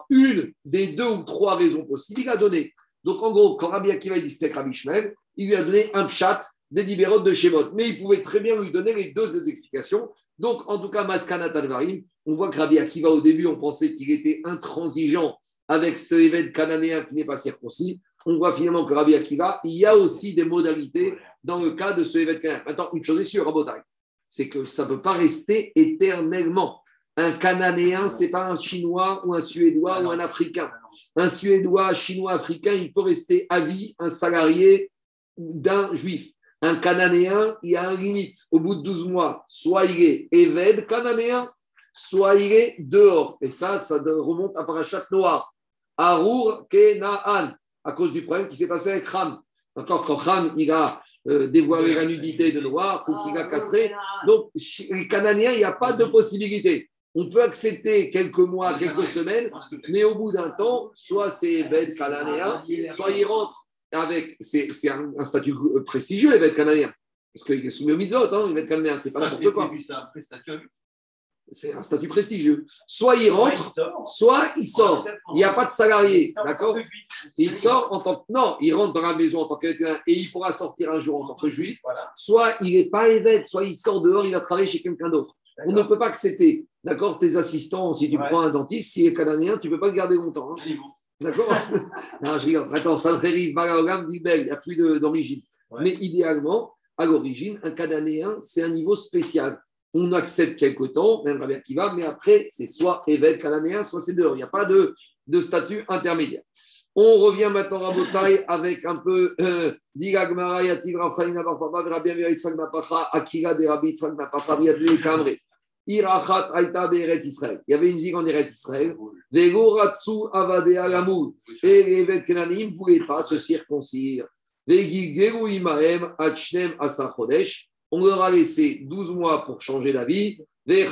une des deux ou trois raisons possibles, il a donné. Donc en gros, quand Rabbi Akiva discutait avec Rabbi il lui a donné un pshat des libérotes de Shemot. Mais il pouvait très bien lui donner les deux explications. Donc en tout cas, Maskana Talvarim, on voit que Rabbi Akiva, au début, on pensait qu'il était intransigeant avec ce événement cananéen qui n'est pas circoncis. On voit finalement que Rabbi Akiva, il y a aussi des modalités dans le cas de ce événement cananéen. Maintenant, une chose est sûre, Rabotai, c'est que ça ne peut pas rester éternellement. Un Cananéen, ce n'est pas un Chinois ou un Suédois ou un Africain. Un Suédois, Chinois, Africain, il peut rester à vie un salarié d'un Juif. Un Cananéen, il y a un limite. Au bout de 12 mois, soit il est Éved Cananéen, soit il est dehors. Et ça, ça remonte à Parachat Noir. Arour Kenaan, à cause du problème qui s'est passé avec Ram. D'accord Quand Ram, il a euh, dévoilé la nudité de Noir, ou qu'il a castré. Donc, les Cananéens, il n'y a pas de possibilité. On peut accepter quelques mois, quelques semaines, mais au bout d'un temps, soit c'est Ben cananéen, soit il rentre avec. C'est un, un, statut prestigieux, les Ben cananéens. Parce qu'il est soumis au mitzvot, hein, les Ben cananéens, c'est pas n'importe quoi. C'est un statut prestigieux. Soit il rentre, soit il sort. Il n'y a pas de salarié, d'accord Il sort en tant que. Non, il rentre dans la maison en tant qu'événement et il pourra sortir un jour en tant que juif. Soit il n'est pas évêque, soit il sort dehors, il va travailler chez quelqu'un d'autre. On ne peut pas accepter, d'accord, tes assistants, si tu ouais. prends un dentiste, s'il est canadien, tu ne peux pas le garder longtemps. Hein. D'accord Non, je rigole. Attends, ça il n'y a plus d'origine. Ouais. Mais idéalement, à l'origine, un cananéen, c'est un niveau spécial. On accepte quelque temps, même Rabbi Akiva, mais après, c'est soit évêque cananéen, soit c'est dehors. Il n'y a pas de, de statut intermédiaire. On revient maintenant à Botaï avec un peu Digagmara, Yativ Rabbi Napacha, Akira Napacha, Kamre. Il y avait une ville en Eret Israël. Et les Kenanim ne voulaient pas se circoncire. On leur a laissé 12 mois pour changer d'avis. Et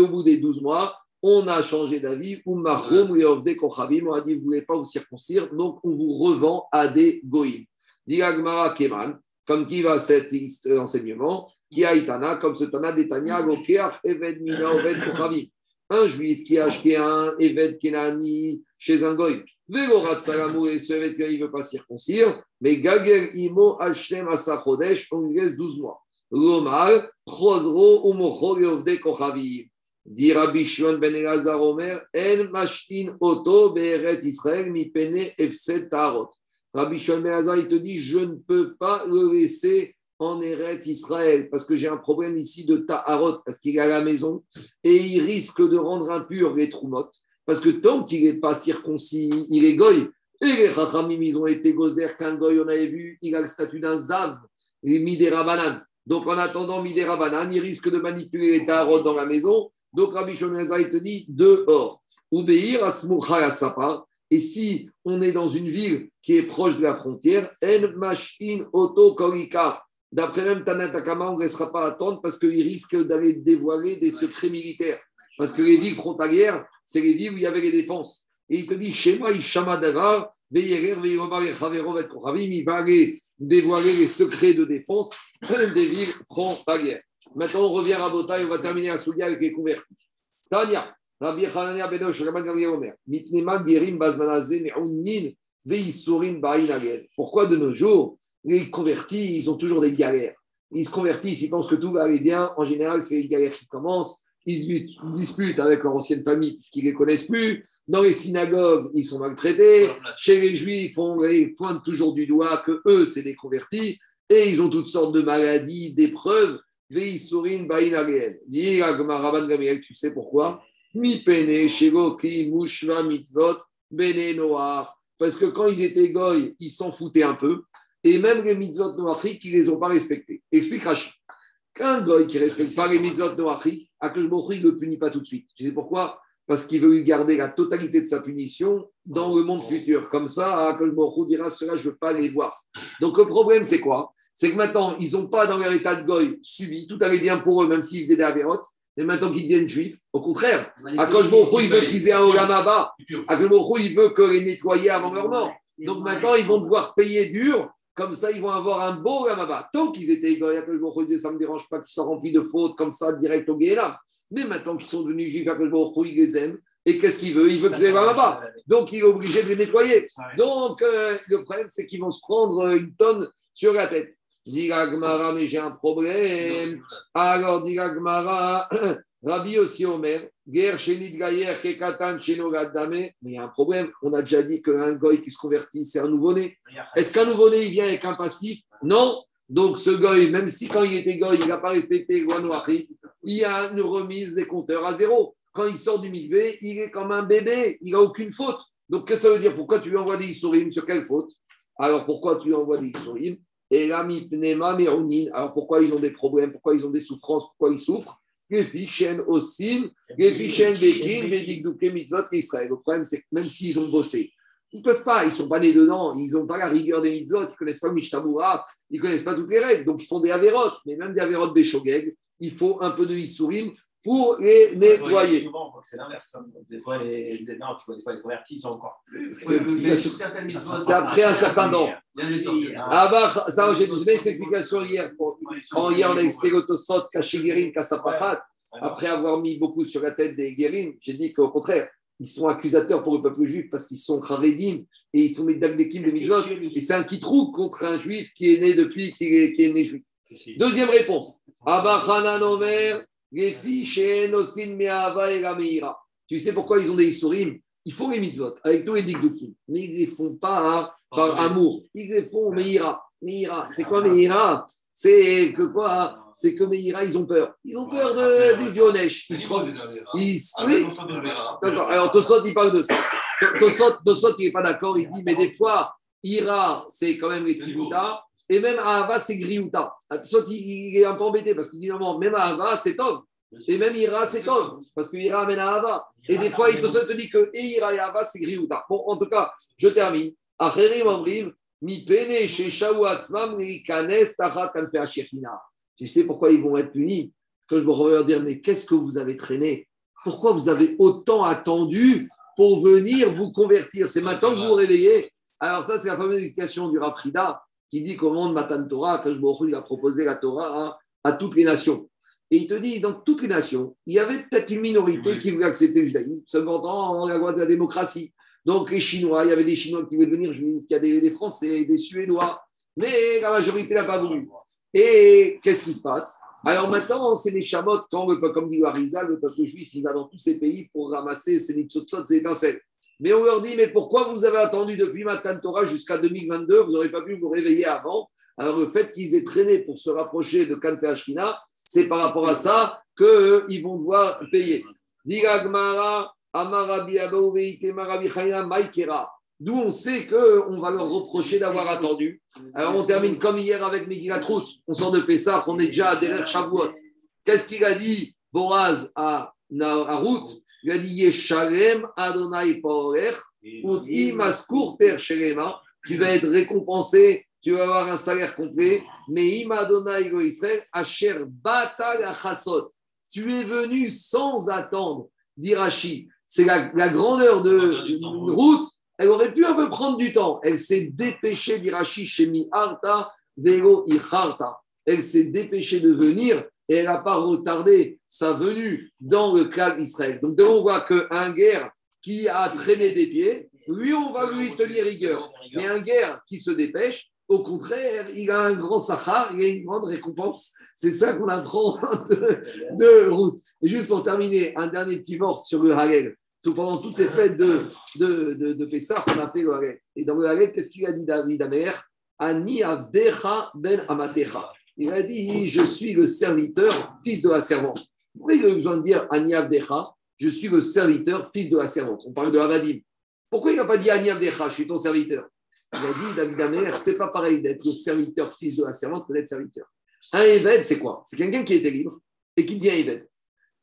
au bout des 12 mois, on a changé d'avis, on a dit, vous ne voulez pas vous circoncire, donc on vous revend à des goïms. Diagmara Keman, comme qui va cet enseignement, qui a comme ce Tana d'Etania, Kochavim. un juif qui a acheté un Eved Kenani chez un goy, Velorat Salamou et ce Eved Kenani ne veut pas circoncire, mais Gager Imo Hashem Asachodesh, on lui laisse 12 mois. L'Omar, Chosro Umocho Yovde Kochavi. Dit Rabbi Shimon ben Elazar Omer, En Mashin Oto Be'eret Israël mi pene Efset Tarot. Rabbi Shimon ben Elazar, il te dit, je ne peux pas le laisser en Eret Israël, parce que j'ai un problème ici de Taharot, parce qu'il est à la maison, et il risque de rendre impur les Troumot, parce que tant qu'il n'est pas circoncis, il est goy. Et les Chachamim, ils ont été gozer qu'un goy, on avait vu, il a le statut d'un Zav, les Midera. Donc en attendant Midera Banan, il risque de manipuler les Taharot dans la maison. Donc Rabbi Shimon il te dit dehors. Ubeir Asmurcha Sapa. Et si on est dans une ville qui est proche de la frontière, En Mashin Oto Korikar. D'après même Tanatakama, on ne laissera pas attendre parce qu'il risque d'aller dévoiler des secrets militaires. Parce que les villes frontalières, c'est les villes où il y avait les défenses. Et il te dit, Shema Ishama Davar, il va aller dévoiler les secrets de défense des villes frontalières. Maintenant, on revient à Bota et on va terminer à Soudia avec les convertis. Tania, Rabbi Hanania Benosh, Rabban Gamliel Omer, Mitnema Gerim Bazmanazé, Me'unnin, Veisurim Bain Agel. Pourquoi de nos jours, les convertis, ils ont toujours des galères Ils se convertissent, ils pensent que tout va aller bien. En général, c'est les galères qui commencent. Ils se disputent avec leur ancienne famille puisqu'ils ne les connaissent plus. Dans les synagogues, ils sont maltraités. Chez les juifs, on les pointe toujours du doigt que eux, c'est des convertis. Et ils ont toutes sortes de maladies, d'épreuves. Tu sais pourquoi? Mi pene, ki, mushva, mitzvot, bene, noir. Parce que quand ils étaient goy, ils s'en foutaient un peu. Et même les mitzvot noachrik, ils ne les ont pas respectés. Explique Rachid. Qu'un goy qui ne respecte pas les mitzvot noachrik, Akhlbochri, il ne le punit pas tout de suite. Tu sais pourquoi? Parce qu'il veut lui garder la totalité de sa punition dans le monde futur. Comme ça, Akhlbochri dira Cela, je ne veux pas les voir. Donc le problème, c'est quoi? C'est que maintenant, ils n'ont pas dans leur état de goy subi, tout allait bien pour eux, même s'ils faisaient des avérotes, mais maintenant qu'ils deviennent juifs, au contraire, Akash il veut qu'ils aient un Olamaba, Akash il veut que les nettoyer avant leur mort. Donc maintenant, ils vont devoir payer dur, comme ça, ils vont avoir un beau Olamaba. Tant qu'ils étaient disait ça ne me dérange pas qu'ils soient remplis de fautes comme ça, direct au là. Mais maintenant qu'ils sont devenus juifs, Akash il les aime. Et qu'est-ce qu'il veut Il veut que c'est là-bas. Donc, il est obligé de les nettoyer. Donc, euh, le problème, c'est qu'ils vont se prendre une tonne sur la tête. Dit Gmara, mais j'ai un problème. Alors, dit Gmara, Rabbi aussi Omer, guerre chez Gayer, Kekatan, chez Mais il y a un problème. On a déjà dit qu'un goy qui se convertit, c'est un nouveau-né. Est-ce qu'un nouveau-né, il vient avec un passif? Non. Donc, ce goy, même si quand il était goy, il n'a pas respecté Guanouari, il y a une remise des compteurs à zéro. Quand il sort du milieu, il est comme un bébé, il n'a aucune faute. Donc, qu'est-ce que ça veut dire? Pourquoi tu lui envoies des Issourim Sur quelle faute? Alors, pourquoi tu lui envoies des Issourim et là, alors pourquoi ils ont des problèmes, pourquoi ils ont des souffrances, pourquoi ils souffrent? Les fichen aussi, les fichen bekin, mitzvot Israël. Le problème, c'est que même s'ils ont bossé, ils ne peuvent pas, ils ne sont pas nés dedans, ils n'ont pas la rigueur des mitzvot, ils ne connaissent pas Mishtabura, ils ne connaissent pas toutes les règles, donc ils font des avérotes, mais même des avérotes des shogeg, il faut un peu de Issourim pour les nettoyer. Souvent, c'est l'inverse. Hein. Des fois, les, non, tu vois, des fois, les convertis, ils sont encore plus. C'est après un certain temps. Ah bah, ça, j'ai donné cette explication hier. Quand hier, on a expliqué Kassapachat, après avoir mis beaucoup sur la tête des Guérim, j'ai dit qu'au contraire, ils sont accusateurs pour le peuple juif parce qu'ils sont Kharedim et ils sont Medagdekim de Mitzvot. Et c'est un kitrou contre un juif qui est né depuis, qui est, qui est né juif. Deuxième réponse. Abba Hanan Omer. Tu sais pourquoi ils ont des historimes? Il faut les mitzvot avec tous les digdukim, mais ils ne les font pas hein, par amour. Ils les font meira. Meira. C'est quoi meira? C'est que quoi? C'est que meira, ils ont peur. Ils ont peur de, du, du Ils Ils, oui. D'accord. Alors Tosot, il parle de ça. Tosot, il n'est pas d'accord. Il dit, mais des fois, ira, c'est quand même les Tivuta. Et même Ahava, c'est Griouta. Il est un peu embêté parce qu'il dit non, même Ahava, c'est Tov. Et même Ira, c'est Tov. Parce que Ira amène Ahava. Et des fois, il te dit que et Ira et Ahava, c'est Griouta. Bon, en tout cas, je termine. Tu sais pourquoi ils vont être punis? Quand je me leur dire, mais qu'est-ce que vous avez traîné? Pourquoi vous avez autant attendu pour venir vous convertir? C'est maintenant que vous vous réveillez. Alors ça, c'est la fameuse éducation du Rafrida qui dit qu'au monde Matan Torah, que je il a proposé la Torah à, toutes les nations. Et il te dit, dans toutes les nations, il y avait peut-être une minorité qui voulait accepter le judaïsme, cependant, on la voie de la démocratie. Donc les Chinois, il y avait des Chinois qui voulaient devenir juifs, il y a des, Français, des Suédois, mais la majorité n'a pas voulu. Et qu'est-ce qui se passe? Alors maintenant, c'est les chamottes, quand le peuple, comme dit Harizal, le peuple juif, il va dans tous ces pays pour ramasser ses nitzotzot, ses étincelles. Mais on leur dit, mais pourquoi vous avez attendu depuis Matan Torah jusqu'à 2022 Vous n'aurez pas pu vous réveiller avant. Alors le fait qu'ils aient traîné pour se rapprocher de Kanfe Ashkina, c'est par rapport à ça qu'ils vont devoir payer. D'où on sait qu'on va leur reprocher d'avoir attendu. Alors on termine comme hier avec Megillat Trout. On sort de Pessah, on est déjà derrière Shavuot. Qu'est-ce qu'il a dit Boraz à, à Il a dit Yeshalem Adonai Paoler, Ter Shelema. Tu vas être récompensé, tu vas avoir un salaire complet. Mais Im Adonai Go Israël, Asher Batal Achasot. Tu es venu sans attendre, dit Rashi. C'est la, la grandeur de Ruth elle aurait pu un peu prendre du temps. Elle s'est dépêchée d'Irachi chez Mi Arta, Vego Icharta. Elle s'est dépêchée de venir et elle n'a pas retardé sa venue dans le clan d'Israël. Donc, on voit qu'un guerre qui a traîné des pieds, lui, on va lui tenir rigueur. Mais un guerre qui se dépêche, au contraire, il a un grand Sahara, il a une grande récompense. C'est ça qu'on apprend de, de route. Et juste pour terminer, un dernier petit mort sur le Hagel pendant toutes ces fêtes de, de, de, Pessah, on a fait le Haret. Et dans le Haret, qu'est-ce qu'il a dit David Amer Ani Avdecha ben Amatecha. Il a dit Je suis le serviteur, fils de la servante. Pourquoi il a besoin de dire Ani Avdecha Je suis le serviteur, fils de la servante? On parle de Avadim. Pourquoi il n'a pas dit Ani Avdecha Je suis ton serviteur? Il a dit David Amer c'est pas pareil d'être le serviteur, fils de la servante, que d'être serviteur. Un Eved, c'est quoi? C'est quelqu'un qui était libre et qui devient Eved.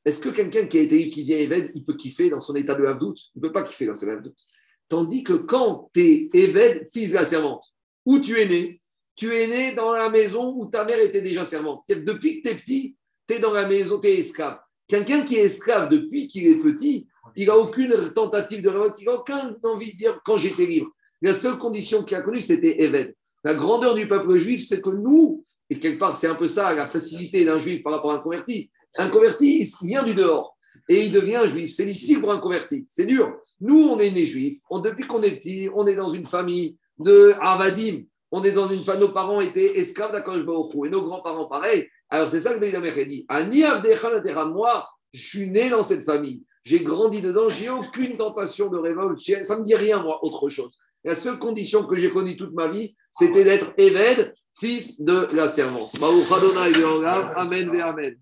Est-ce que quelqu'un qui a été qui vient Eved, il peut kiffer dans son état de Havdout? Il ne peut pas kiffer dans son Havdout. Tandis que quand tu es Eved, fils de la servante, où tu es né, tu es né dans la maison où ta mère était déjà servante. C'est-à-dire depuis que tu es petit, tu es dans la maison, tu es esclave. Quelqu'un qui est esclave depuis qu'il est petit, il n'a aucune tentative de révolte, il n'a aucune envie de dire quand j'étais libre. La seule condition qu'il a connue, c'était Eved. La grandeur du peuple juif, c'est que nous, et quelque part, c'est un peu ça, la facilité d'un juif par rapport à un converti, un converti, il vient du dehors et il devient juif. C'est difficile pour un converti, c'est dur. Nous, on est né juif. depuis qu'on est petit, on est dans une famille de Avadim. On est dans une famille, nos parents étaient esclaves d'Akadosh et nos grands-parents pareil. Alors c'est ça que David Amer dit. Moi, je suis né dans cette famille. J'ai grandi dedans, j'ai aucune tentation de révolte. Ça ne me dit rien, moi, autre chose. La seule condition que j'ai connue toute ma vie, c'était d'être Eved, fils de la servante. Amen, Amen.